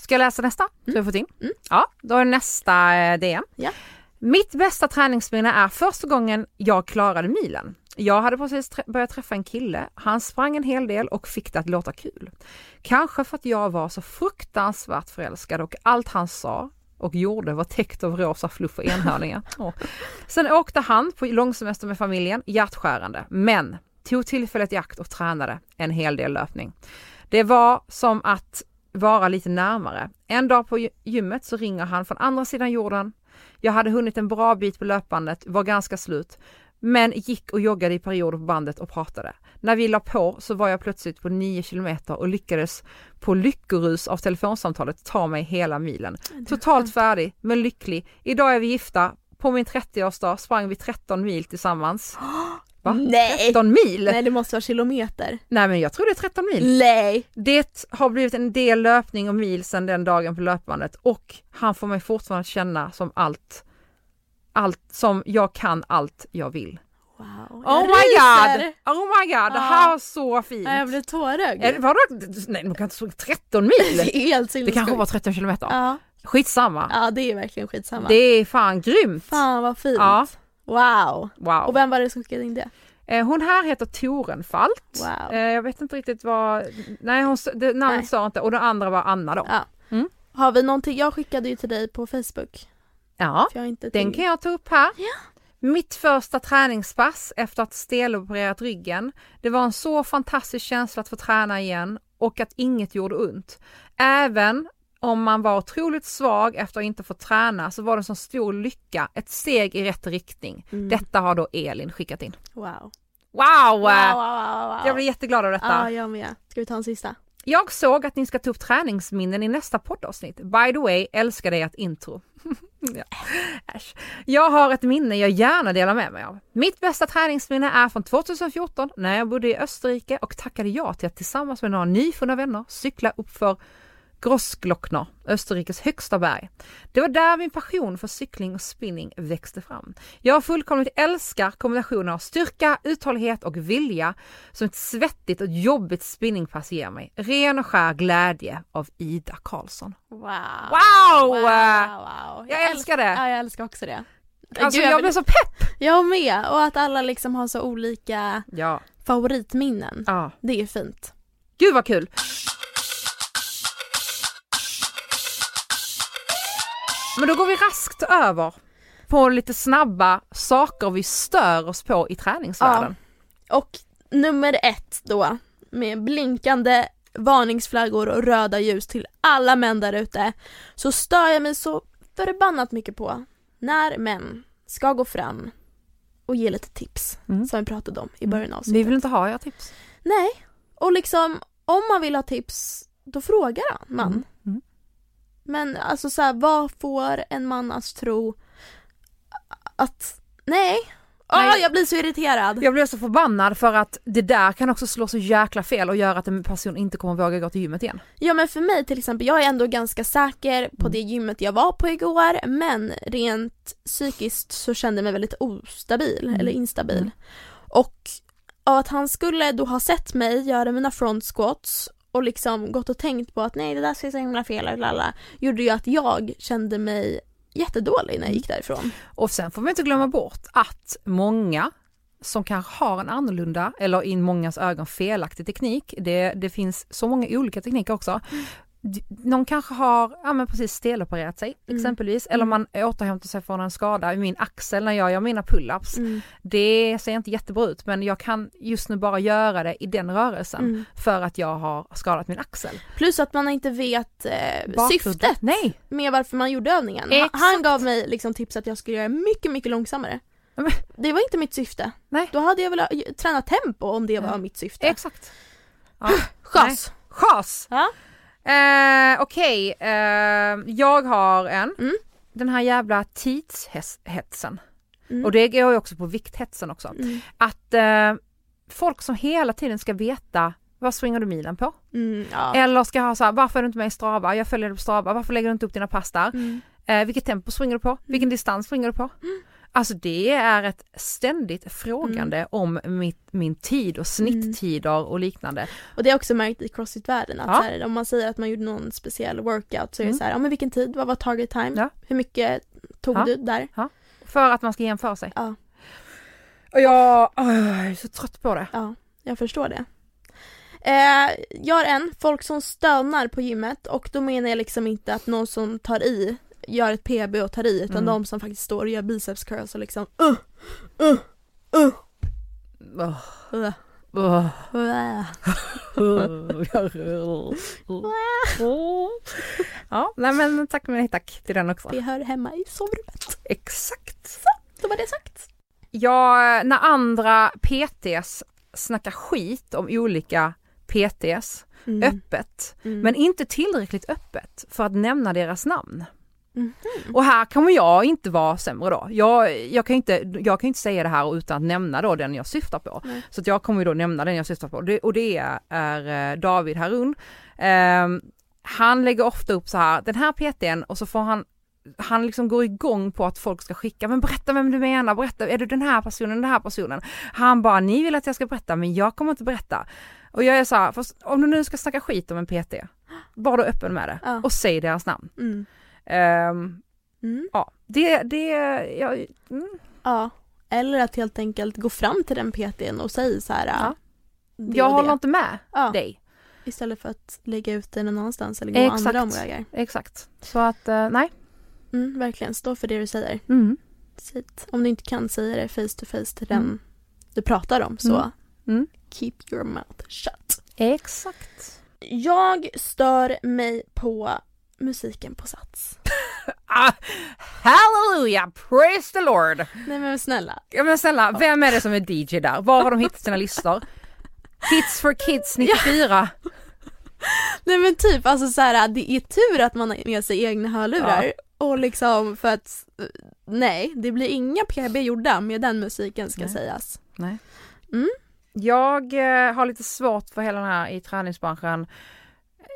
Ska jag läsa nästa? Så Mm. jag fått in? Mm. Ja, då är nästa eh, DM. Ja. Mitt bästa träningsminne är första gången jag klarade milen. Jag hade precis trä- börjat träffa en kille, han sprang en hel del och fick det att låta kul. Kanske för att jag var så fruktansvärt förälskad och allt han sa och gjorde var täckt av rosa fluff och enhörningar. Åh. Sen åkte han på långsemester med familjen, hjärtskärande, men tog tillfället i akt och tränade en hel del löpning. Det var som att vara lite närmare. En dag på gy- gymmet så ringer han från andra sidan jorden. Jag hade hunnit en bra bit på löpbandet, var ganska slut, men gick och joggade i perioder på bandet och pratade. När vi la på så var jag plötsligt på 9 kilometer och lyckades på lyckorus av telefonsamtalet ta mig hela milen. Totalt färdig, men lycklig. Idag är vi gifta. På min 30-årsdag sprang vi 13 mil tillsammans. Va? Nej! 13 mil? Nej. Nej det måste vara kilometer. men jag tror det är 13 mil. Nej! Det har blivit en del löpning och mil sedan den dagen på löpbandet och han får mig fortfarande känna som allt, allt som jag kan allt jag vill. Wow. Oh Jag my ryser. god! Oh my god, det Ja. här var så fint! Nej, jag blir tårögd. Det- Vadå? Nej, man kan inte springa 13 mil! Det är helt Det kanske var 13 kilometer. Ja. Skitsamma. ja, det är verkligen skitsamma. Det är fan grymt! Fan vad fint. Ja. Wow. Wow. Och vem var det som skickade in det? Eh, Hon här heter Torenfalt. Wow. Eh, Jag vet inte riktigt vad, nej hon, det, namnet Nej. sa inte och den andra var Anna då. Ja. Mm. Har vi någonting? Jag skickade ju till dig på Facebook. Ja, den kan jag ta upp här. Mitt första träningspass efter att stelopererat ryggen. Det var en så fantastisk känsla att få träna igen och att inget gjorde ont. Även om man var otroligt svag efter att inte få träna så var det en så stor lycka, ett steg i rätt riktning. Mm. Detta har då Elin skickat in. Wow. Wow, Wow! wow, wow. Jag blir jätteglad av detta. Ja, jag med. Ska vi ta en sista? Jag såg att ni ska ta upp träningsminnen i nästa poddavsnitt. By the way, älskar dig att intro. ja. Äsch. Jag har ett minne jag gärna delar med mig av. Mitt bästa träningsminne är från 2014 när jag bodde i Österrike och tackade ja till att tillsammans med några nyfunna vänner cykla upp för Grossglockner, Österrikes högsta berg. Det var där min passion för cykling och spinning växte fram. Jag fullkomligt älskar kombinationen av styrka, uthållighet och vilja som ett svettigt och jobbigt spinningpass ger mig. Ren och skär glädje av Ida Karlsson. Wow! Wow! wow, wow. Jag älskar det. Ja, jag älskar också det. Alltså Gud, jag blev så pepp! Jag med, och att alla liksom har så olika Ja, favoritminnen. ja. Det är fint. Gud vad kul! Men då går vi raskt över på lite snabba saker vi stör oss på i träningsvärlden. Och nummer ett då, med blinkande varningsflaggor och röda ljus till alla män där ute, så stör jag mig så förbannat mycket på när män ska gå fram och ge lite tips, Mm. som vi pratade om i början av Vi avsnittet. vill inte ha era tips. Nej, och liksom om man vill ha tips, då frågar man. Mm. Mm. Men alltså så här, vad får en man att tro att, nej, Åh, Nej. jag blir så irriterad. Jag blev så förbannad för att det där kan också slå så jäkla fel och göra att en person inte kommer våga gå till gymmet igen. Ja men för mig till exempel, jag är ändå ganska säker på Mm. det gymmet jag var på igår men rent psykiskt så kände jag mig väldigt ostabil Mm. eller instabil. Mm. Och av att han skulle då ha sett mig göra mina front squats och liksom gått och tänkt på att nej det där ser så himla fel ut, lalla, gjorde ju att jag kände mig jättedålig när jag gick därifrån. Och sen får vi inte glömma bort att många som kanske har en annorlunda eller i mångas ögon felaktig teknik, det, det finns så många olika tekniker också. Mm. Någon kanske har, ja men precis stelopererat sig Mm. exempelvis, eller man återhämtar sig från en skada i min axel när jag gör mina pull-ups. Det ser inte jättebra ut men jag kan just nu bara göra det i den rörelsen Mm. för att jag har skadat min axel. Plus att man inte vet eh, syftet Nej! med varför man gjorde övningen. Han, Exakt. han gav mig liksom tips att jag skulle göra mycket, mycket långsammare. Men- Det var inte mitt syfte. Nej. Då hade jag velat träna tempo om det var Ja. mitt syfte. Exakt. Ja. Chas! Chas! Ja. Eh, Okej, eh, jag har en. Mm. Den här jävla tidshetsen. Mm. Och det går ju också på vikthetsen också. Mm. Att eh, folk som hela tiden ska veta vad springer du milen på? Mm, ja. Eller ska ha så här, varför är du inte med i Strava? Jag följer dig på Strava. Varför lägger du inte upp dina pass där? Mm. Eh, vilket tempo springer du på? Vilken distans springer du på? Alltså det är ett ständigt frågande om mitt, min tid och snitttider och liknande. Och det har jag också märkt i crossfit-världen att Ja. här, om man säger att man gjorde någon speciell workout så är det Mm. så här, ja men vilken tid, vad var target time? Ja. Hur mycket tog Ja. du där? För att man ska jämföra sig. Ja. Och jag, jag är så trött på det. Ja, jag förstår det. Eh, jag har en, folk som stönar på gymmet och då menar jag liksom inte att någon som tar i gör ett PB och tar i utan Mm. de som faktiskt står och gör biceps curls och liksom uh, uh, uh, Åh, uh, uh. ja, nej men tack men tack till den också. Det hör hemma i sovrummet. Exakt. Då var det sagt. Ja, när andra PTs snackar skit om olika PTs Mm. öppet, Mm. men inte tillräckligt öppet för att nämna deras namn. Mhm. Och här kommer jag inte vara sämre då. Jag, jag, kan inte, jag kan inte säga det här utan att nämna då den jag syftar på. Nej. Så jag kommer ju då nämna den jag syftar på det, och det är, är eh, David Harun. Ehm, han lägger ofta upp så här, den här PTn och så får han han liksom går igång på att folk ska skicka, men berätta vem du menar, berätta, är du den här personen, den här personen? Han bara, ni vill att jag ska berätta, men jag kommer inte berätta. Och jag är så här, om du nu ska snacka skit om en PT, var då öppen med det Ja. och säg deras namn. Mm. Ehm, Mm. ja, det, det, ja, mm, Ja. Eller att helt enkelt gå fram till den PTn och säga så här. Ja. jag håller det. inte med Ja. dig. Istället för att lägga ut det någon annanstans eller gå Exakt. andra omvägar. Exakt. Så att, eh, nej. Mm, verkligen, stå för det du säger. Mm. Om du inte kan säga det face to face till den Mm. du pratar om så Mm. Mm. keep your mouth shut. Exakt. Jag stör mig på musiken på Sats. Ah, hallelujah, praise the Lord. Nej men snälla. Ja men snälla, vem är det som är DJ där? Var har de hittat sina listor? Hits for kids 94. Nej men typ alltså så här, det är tur att man har med sig egna hörlurar Ja. och liksom för att eh, nej, det blir inga PB gjorda med den musiken ska Nej. sägas. Nej. Mm. Jag eh, har lite svårt för hela den här i träningsbranschen.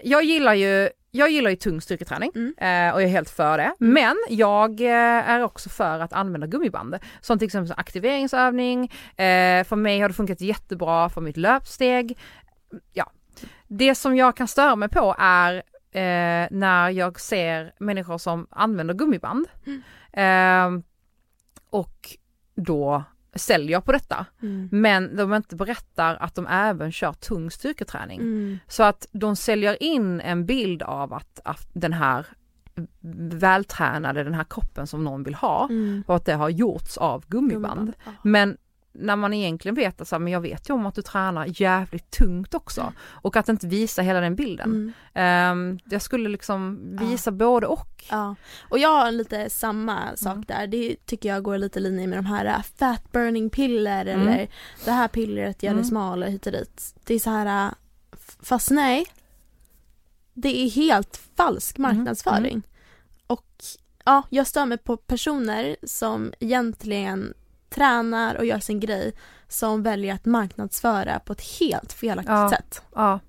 Jag gillar ju jag gillar ju tung styrketräning Mm. eh, och jag är helt för det. Men jag eh, är också för att använda gummiband. Som till exempel aktiveringsövning. Eh, för mig har det funkat jättebra för mitt löpsteg. Ja. Det som jag kan störa mig på är när jag ser människor som använder gummiband. Eh, och då säljer på detta. Mm. Men de inte berättar att de även kör tung styrketräning. Mm. Så att de säljer in en bild av att, att den här vältränade, den här kroppen som någon vill ha Mm. och att det har gjorts av gummiband. Gummiband. Men när man egentligen vet att så här, men jag vet ju om att du tränar jävligt tungt också och att inte visa hela den bilden. Mm. Ehm, jag skulle liksom visa både och. Ja, och jag har lite samma sak Mm. där. Det tycker jag går lite i linje med de här äh, fat burning piller Mm. eller det här pillret gör Mm. dig smalare hit och dit. Det är så här, äh, fast nej. Det är helt falsk Mm. marknadsföring. Och ja, jag stör mig på personer som egentligen tränar och gör sin grej som väljer att marknadsföra på ett helt felaktigt Ja. sätt. Ja.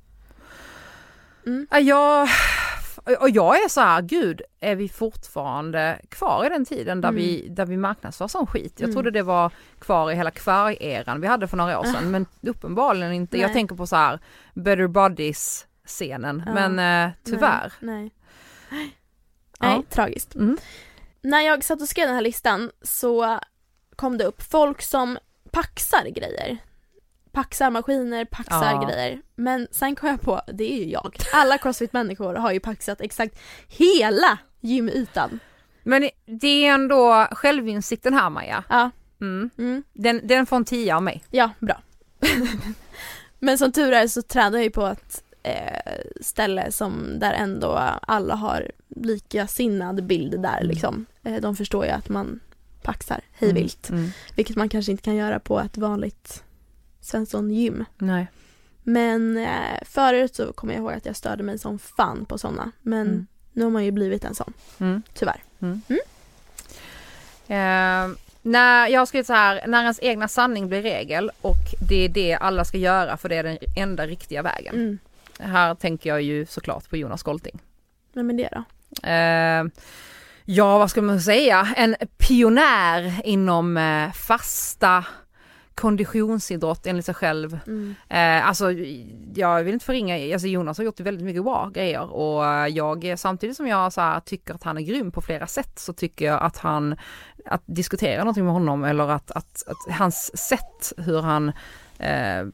Mm. Ja, Jag, och jag är så här, gud, är vi fortfarande kvar i den tiden där, Mm. vi, där vi marknadsför som skit? Jag Mm. trodde det var kvar i hela kvarg-eran vi hade för några år sedan, men uppenbarligen inte. Jag Nej. tänker på så här, Better Bodies scenen, Ja. men eh, tyvärr. Nej. Nej, Ja. nej tragiskt. Mm. När jag satt och skrev den här listan så kom det upp folk som paxar grejer. Paxar maskiner, paxar Ja. grejer. Men sen kom jag på, det är ju jag. Alla crossfit-människor har ju paxat exakt hela gymytan. Men det är ändå självinsikten här Maja. Ja, Mm. mm, Den, den får en tia av mig. ja bra. Men som tur är så tränar jag ju på ett eh, ställe som där ändå alla har likasinnad bild där Mm. liksom. Eh, de förstår ju att man paxar hejvilt. Mm. Vilket man kanske inte kan göra på ett vanligt Svensson-gym. Nej. Men eh, förut så kommer jag ihåg att jag störde mig som fan på sådana. Men Mm. nu har man ju blivit en sån, Mm. tyvärr. Eh, när jag har skrivit så här, när ens egna sanning blir regel och det är det alla ska göra för det är den enda riktiga vägen. Mm. Här tänker jag ju såklart på Jonas Golting. Vem är det då? Eh, ja, vad ska man säga? En pionjär inom eh, fasta konditionsidrott enligt sig själv. Mm. Eh, alltså jag vill inte förringa, alltså Jonas har gjort väldigt mycket bra grejer och jag samtidigt som jag så här, tycker att han är grym på flera sätt så tycker jag att han, att diskutera någonting med honom eller att, att, att hans sätt hur han eh,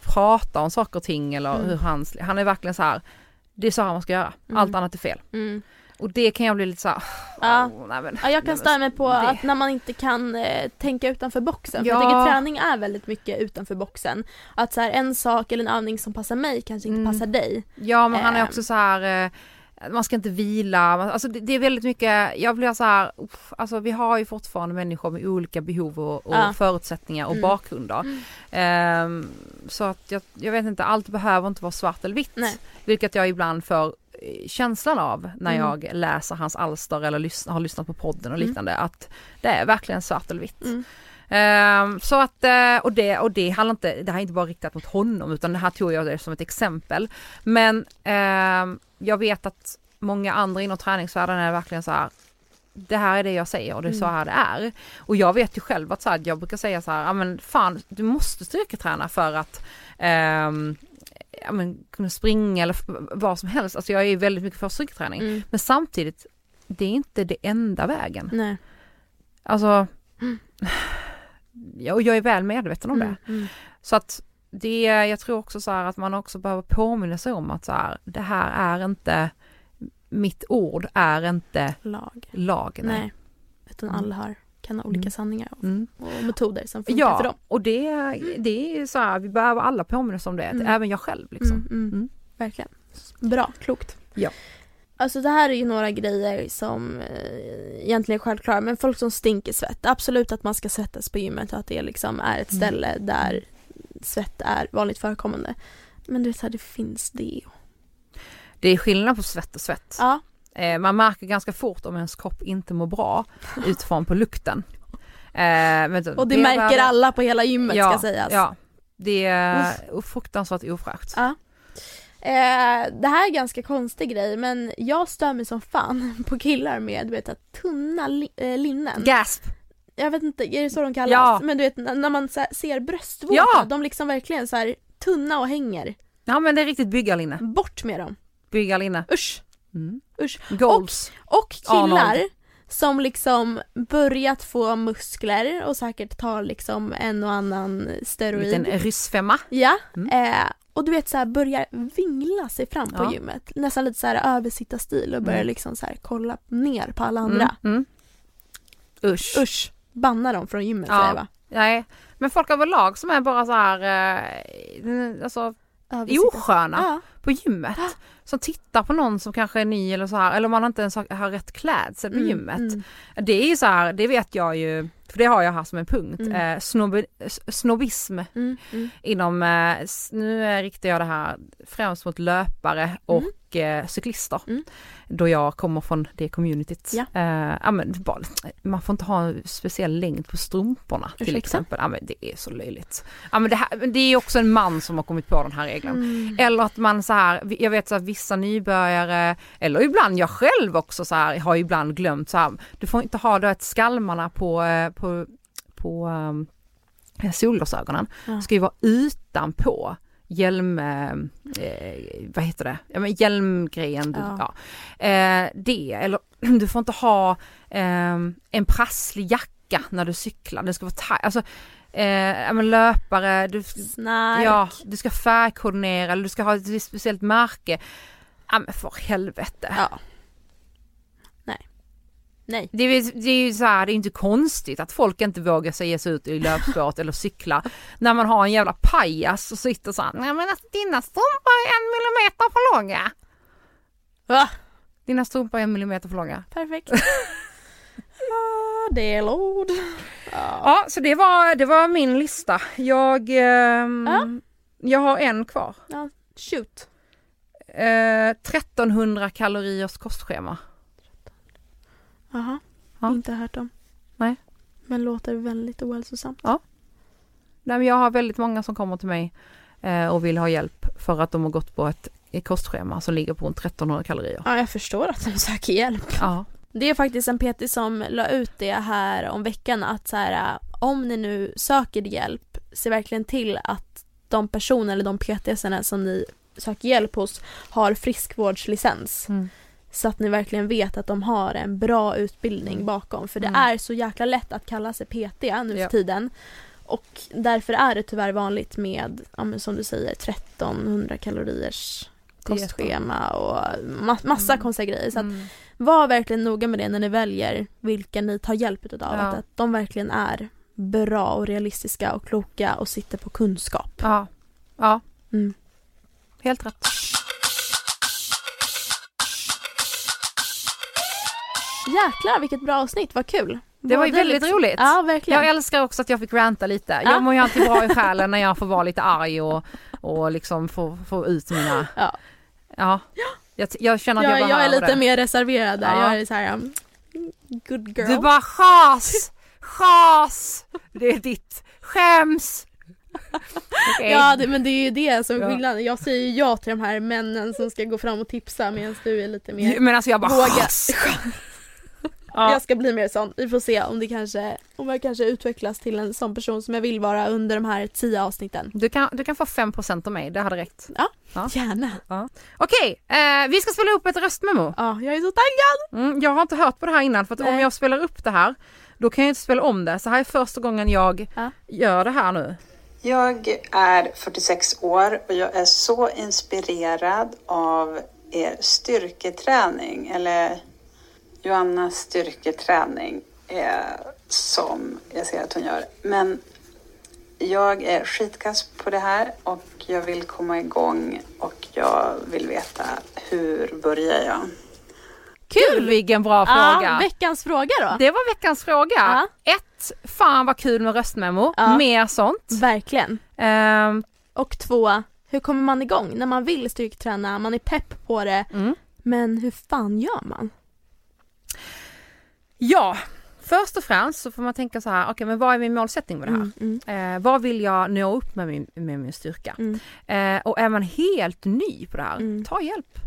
pratar om saker och ting eller Mm. hur han, han är verkligen så här, det är så här man ska göra, Mm. allt annat är fel. Mm. Och det kan jag bli lite så här, Ja. "Åh, nej men, Ja, jag kan störa mig på det- att när man inte kan eh, tänka utanför boxen. För Ja. jag tycker träning är väldigt mycket utanför boxen. Att så här, en sak eller en övning som passar mig kanske inte Mm. passar dig. Ja men han är Ehm. också så här eh, man ska inte vila, alltså det, det är väldigt mycket, jag blir så här, uff, alltså vi har ju fortfarande människor med olika behov och, och Ja. förutsättningar och Mm. bakgrunder. Ehm, så att jag, jag vet inte, allt behöver inte vara svart eller vitt. Nej. Vilket jag ibland får eh, känslan av när Mm. jag läser hans alster eller lys- har lyssnat på podden och Mm. liknande, att det är verkligen svart eller vitt. Mm. Ehm, så att, eh, och det, och det handlar inte, det här är inte bara riktat mot honom utan det här tog jag det som ett exempel. Men ehm, jag vet att många andra inom träningsvärlden är verkligen så här. Det här är det jag säger och det är så Mm. här det är. Och jag vet ju själv att så här, jag brukar säga så här, ja men fan du måste styrketräna för att ehm, ja, men, kunna springa eller vad som helst. Alltså jag är väldigt mycket för styrketräning. Mm. Men samtidigt, det är inte det enda vägen. Nej. Alltså, Mm. ja, och jag är väl medveten om det. Mm. Mm. Så att det, jag tror också så här att man också behöver påminna sig om att så här, det här är inte, mitt ord är inte Lag. lag. Nej. Nej. Utan Mm. alla har, kan ha olika Mm. sanningar och, Mm. och metoder som funkar för Ja, dem. och det, det är så här, vi behöver alla påminna oss om det, Mm. även jag själv liksom. Mm, mm. Mm. Verkligen. Bra, klokt. Ja. Alltså det här är ju några grejer som eh, egentligen är självklara men folk som stinker svett. Absolut att man ska svettas på gymmet och att det liksom är ett Mm. ställe där svett är vanligt förekommande. Men du vet så här, det finns deo. Det är skillnad på svett och svett. Ja. Eh, man märker ganska fort om ens kropp inte mår bra utifrån på lukten. Eh, Och det, märker alla på hela gymmet ja, ska sägas. Ja, det är fruktansvärt ofräscht. Ja. Eh, det här är ganska konstig grej men jag stör mig som fan på killar med du vet tunna li- eh, linnen. Gasp! jag vet inte, är det så de kallas? Ja. Men du vet när man ser bröstvårtor, Ja. de liksom verkligen så här tunna och hänger. Ja men det är riktigt byggarlinne. Bort med dem. Byggarlinne. Usch! Mm. Usch. Goals. Och killar Arnold. som liksom börjat få muskler och säkert tar liksom en och annan En steroid. liten ryssfemma. Ja, Mm. eh, och du vet så här börjar vingla sig fram på Ja. gymmet. Nästan lite så här översittarstil och börjar Mm. liksom så här kolla ner på alla andra. Mm. Mm. Usch. Usch, banna dem från gymmet Ja. säger jag bara. Nej. Men folk överlag som är bara så här, eh, alltså Översitta- osköna Ja. på gymmet. Som tittar på någon som kanske är ny eller så här, eller om man inte ens har, har rätt klädsel på Mm, gymmet. mm. Det är ju så här, det vet jag ju, för det har jag här som en punkt, Mm. eh, snobbe, s- snobbism Mm, mm. inom, eh, nu riktar jag det här främst mot löpare och eh, cyklister. Mm. Då jag kommer från det communityt. Ja. Eh, man får inte ha en speciell längd på strumporna till Ursäkta? exempel. Ja, det är så löjligt. Ja, det, här, det är också en man som har kommit på den här regeln. Mm. Eller att man så här, jag vet så att vissa nybörjare, eller ibland jag själv också så här, har ibland glömt så här, du får inte ha då ett skalmarna på, eh, på, på um, solglasögonen. Ja. ska ju vara utanpå hjälm, eh, eh, vad heter det, ja, men hjälmgrejen. du- Ja. Ja. Eh, det, eller du får inte ha eh, en prasslig jacka när du cyklar, den ska vara taj- alltså eh, men löpare, du, Snark. Ja, du ska färgkoordinera eller du ska ha ett speciellt märke. Ja men för helvete. Ja. Nej. Det, är, det är ju så här, det är inte konstigt att folk inte vågar sig ge sig ut i löpspåret eller cykla när man har en jävla pajas och sitter så här, nej men alltså, dina strumpor är en millimeter för långa. Va? Dina strumpor är en millimeter för långa. Perfekt. ah, det är lord. Ja. Ja, så det var, det var min lista. Jag, ehm, Ja. jag har en kvar. ja. Shoot. Eh, 1300 kaloriers kostschema. Jaha. Ja. Inte hört om. Nej. Men låter väldigt ohälsosamt. Nej, men jag har väldigt många som kommer till mig eh, och vill ha hjälp för att de har gått på ett, ett kostschema som ligger på en 1300 kalorier. Ja, jag förstår att de söker hjälp. Ja. Det är faktiskt en PT som la ut det här om veckan att så här, om ni nu söker hjälp, se verkligen till att de personer eller de PTSarna som ni söker hjälp hos har friskvårdslicens. Mm. Så att ni verkligen vet att de har en bra utbildning bakom. För det Mm. är så jäkla lätt att kalla sig PT nu Ja. för tiden. Och därför är det tyvärr vanligt med, ja, som du säger, 1300 kaloriers kostschema och ma- massa Mm. konstiga grejer. Så att Mm. var verkligen noga med det när ni väljer vilka ni tar hjälp utav. Ja. Att, att de verkligen är bra och realistiska och kloka och sitter på kunskap. Ja. Ja. Mm. Helt rätt. Jäklar vilket bra avsnitt, vad kul! Det var ju väldigt liksom- roligt. Ja, verkligen. Jag älskar också att jag fick ranta lite. Ja. Jag mår ju alltid bra i själen när jag får vara lite arg och, och liksom få, få ut mina... Ja. Ja. Jag, jag känner att jag, jag, jag, behöver är lite det. mer reserverad där. Ja. Jag är så här, um, good girl. Du bara chas! Chas! Det är ditt. Skäms! Okej. Ja det, men det är ju det som är skillnaden. Jag säger ju ja till de här männen som ska gå fram och tipsa medan du är lite mer Men alltså jag bara Våga. Ja. Jag ska bli mer sån. Vi får se om det kanske, om jag kanske utvecklas till en sån person som jag vill vara under de här tio avsnitten. Du kan, du kan få 5% av mig, det hade räckt. Ja. Gärna. Okej, eh, vi ska spela upp ett röstmemo. Ja, jag är så taggad! Mm, jag har inte hört på det här innan för att om jag spelar upp det här då kan jag inte spela om det. Så här är första gången jag Ja. gör det här nu. Jag är 46 år och jag är så inspirerad av er styrketräning, eller Joannas styrketräning eh, som jag ser att hon gör. Men jag är skitkass på det här och jag vill komma igång och jag vill veta hur börjar jag? Kul vilken bra fråga! Ja, veckans fråga då. Det var veckans fråga. Ja. Ett, fan vad kul med röstmemo. Ja. Mer sånt. Verkligen. Ehm, Och två, hur kommer man igång när man vill styrketräna, man är pepp på det, mm. men hur fan gör man? Ja, Först och främst så får man tänka så här, okej men vad är min målsättning med det här? Mm, mm, Eh, vad vill jag nå upp med min, med min styrka? mm, Eh, och är man helt ny på det här, Mm. ta hjälp.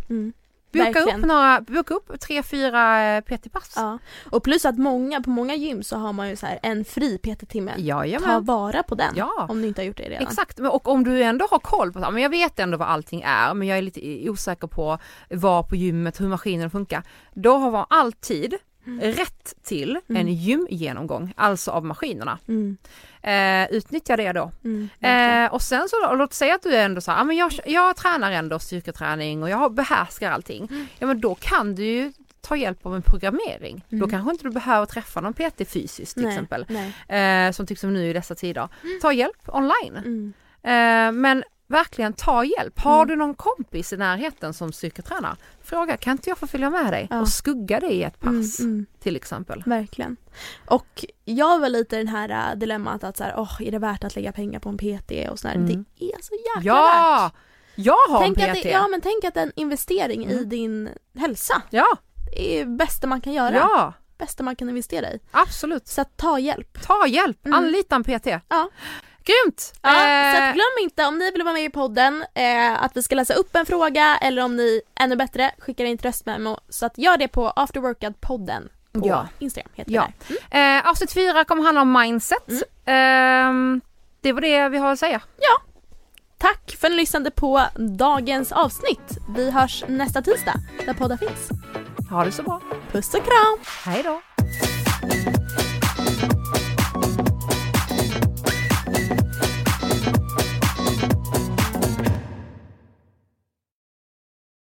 Boka Verkligen. upp, några, boka upp tre, fyra eh, PT-pass. Ja. Och plus att många, på många gym så har man ju så här en fri PT-timme. Ta Jajamän. vara på den Ja. om ni inte har gjort det redan. Exakt, och om du ändå har koll på, men jag vet ändå vad allting är, men jag är lite osäker på vad på gymmet, hur maskinen funkar. Då har man alltid rätt till en Mm. gymgenomgång, alltså av maskinerna. Mm, Eh, utnyttja det då. mm. Eh, och sen så, låt säga att du är ändå så här, men jag, jag tränar ändå styrketräning och jag behärskar allting. Mm. Ja men då kan du ju ta hjälp av en programmering. Då Mm. kanske inte du behöver träffa någon PT fysiskt till Nej, exempel. Nej. Eh, som tycks som nu i dessa tider. Ta hjälp online. Mm. Eh, men verkligen ta hjälp. Har Mm. du någon kompis i närheten som styrketränar? Fråga, kan inte jag få följa med dig Ja. och skugga dig i ett pass Mm, mm. till exempel? Verkligen. Och jag var lite i den här äh, dilemmat att så här, åh, är det värt att lägga pengar på en PT och sådär. Mm. Det är så jäkla Ja! värt. Jag har Tänk en att PT. det, ja men tänk att en investering i Mm. din hälsa ja, är det bästa man kan göra. ja, Bästa man kan investera i. absolut. Så ta hjälp. Ta hjälp, Mm. anlita en PT. Ja. Grymt! Ja, så Eh, att glöm inte om ni vill vara med i podden eh, att vi ska läsa upp en fråga eller om ni ännu bättre skickar in ett röstmemo så att gör det på Afterworkout-podden på Ja. Instagram. Heter Ja. det där. eh, avsnitt fyra kommer handla om mindset. Mm. Ehm, det var det vi har att säga. Tack för att ni lyssnade på dagens avsnitt. Vi hörs nästa tisdag där poddar finns. Ha det så bra. Puss och kram! Hej då!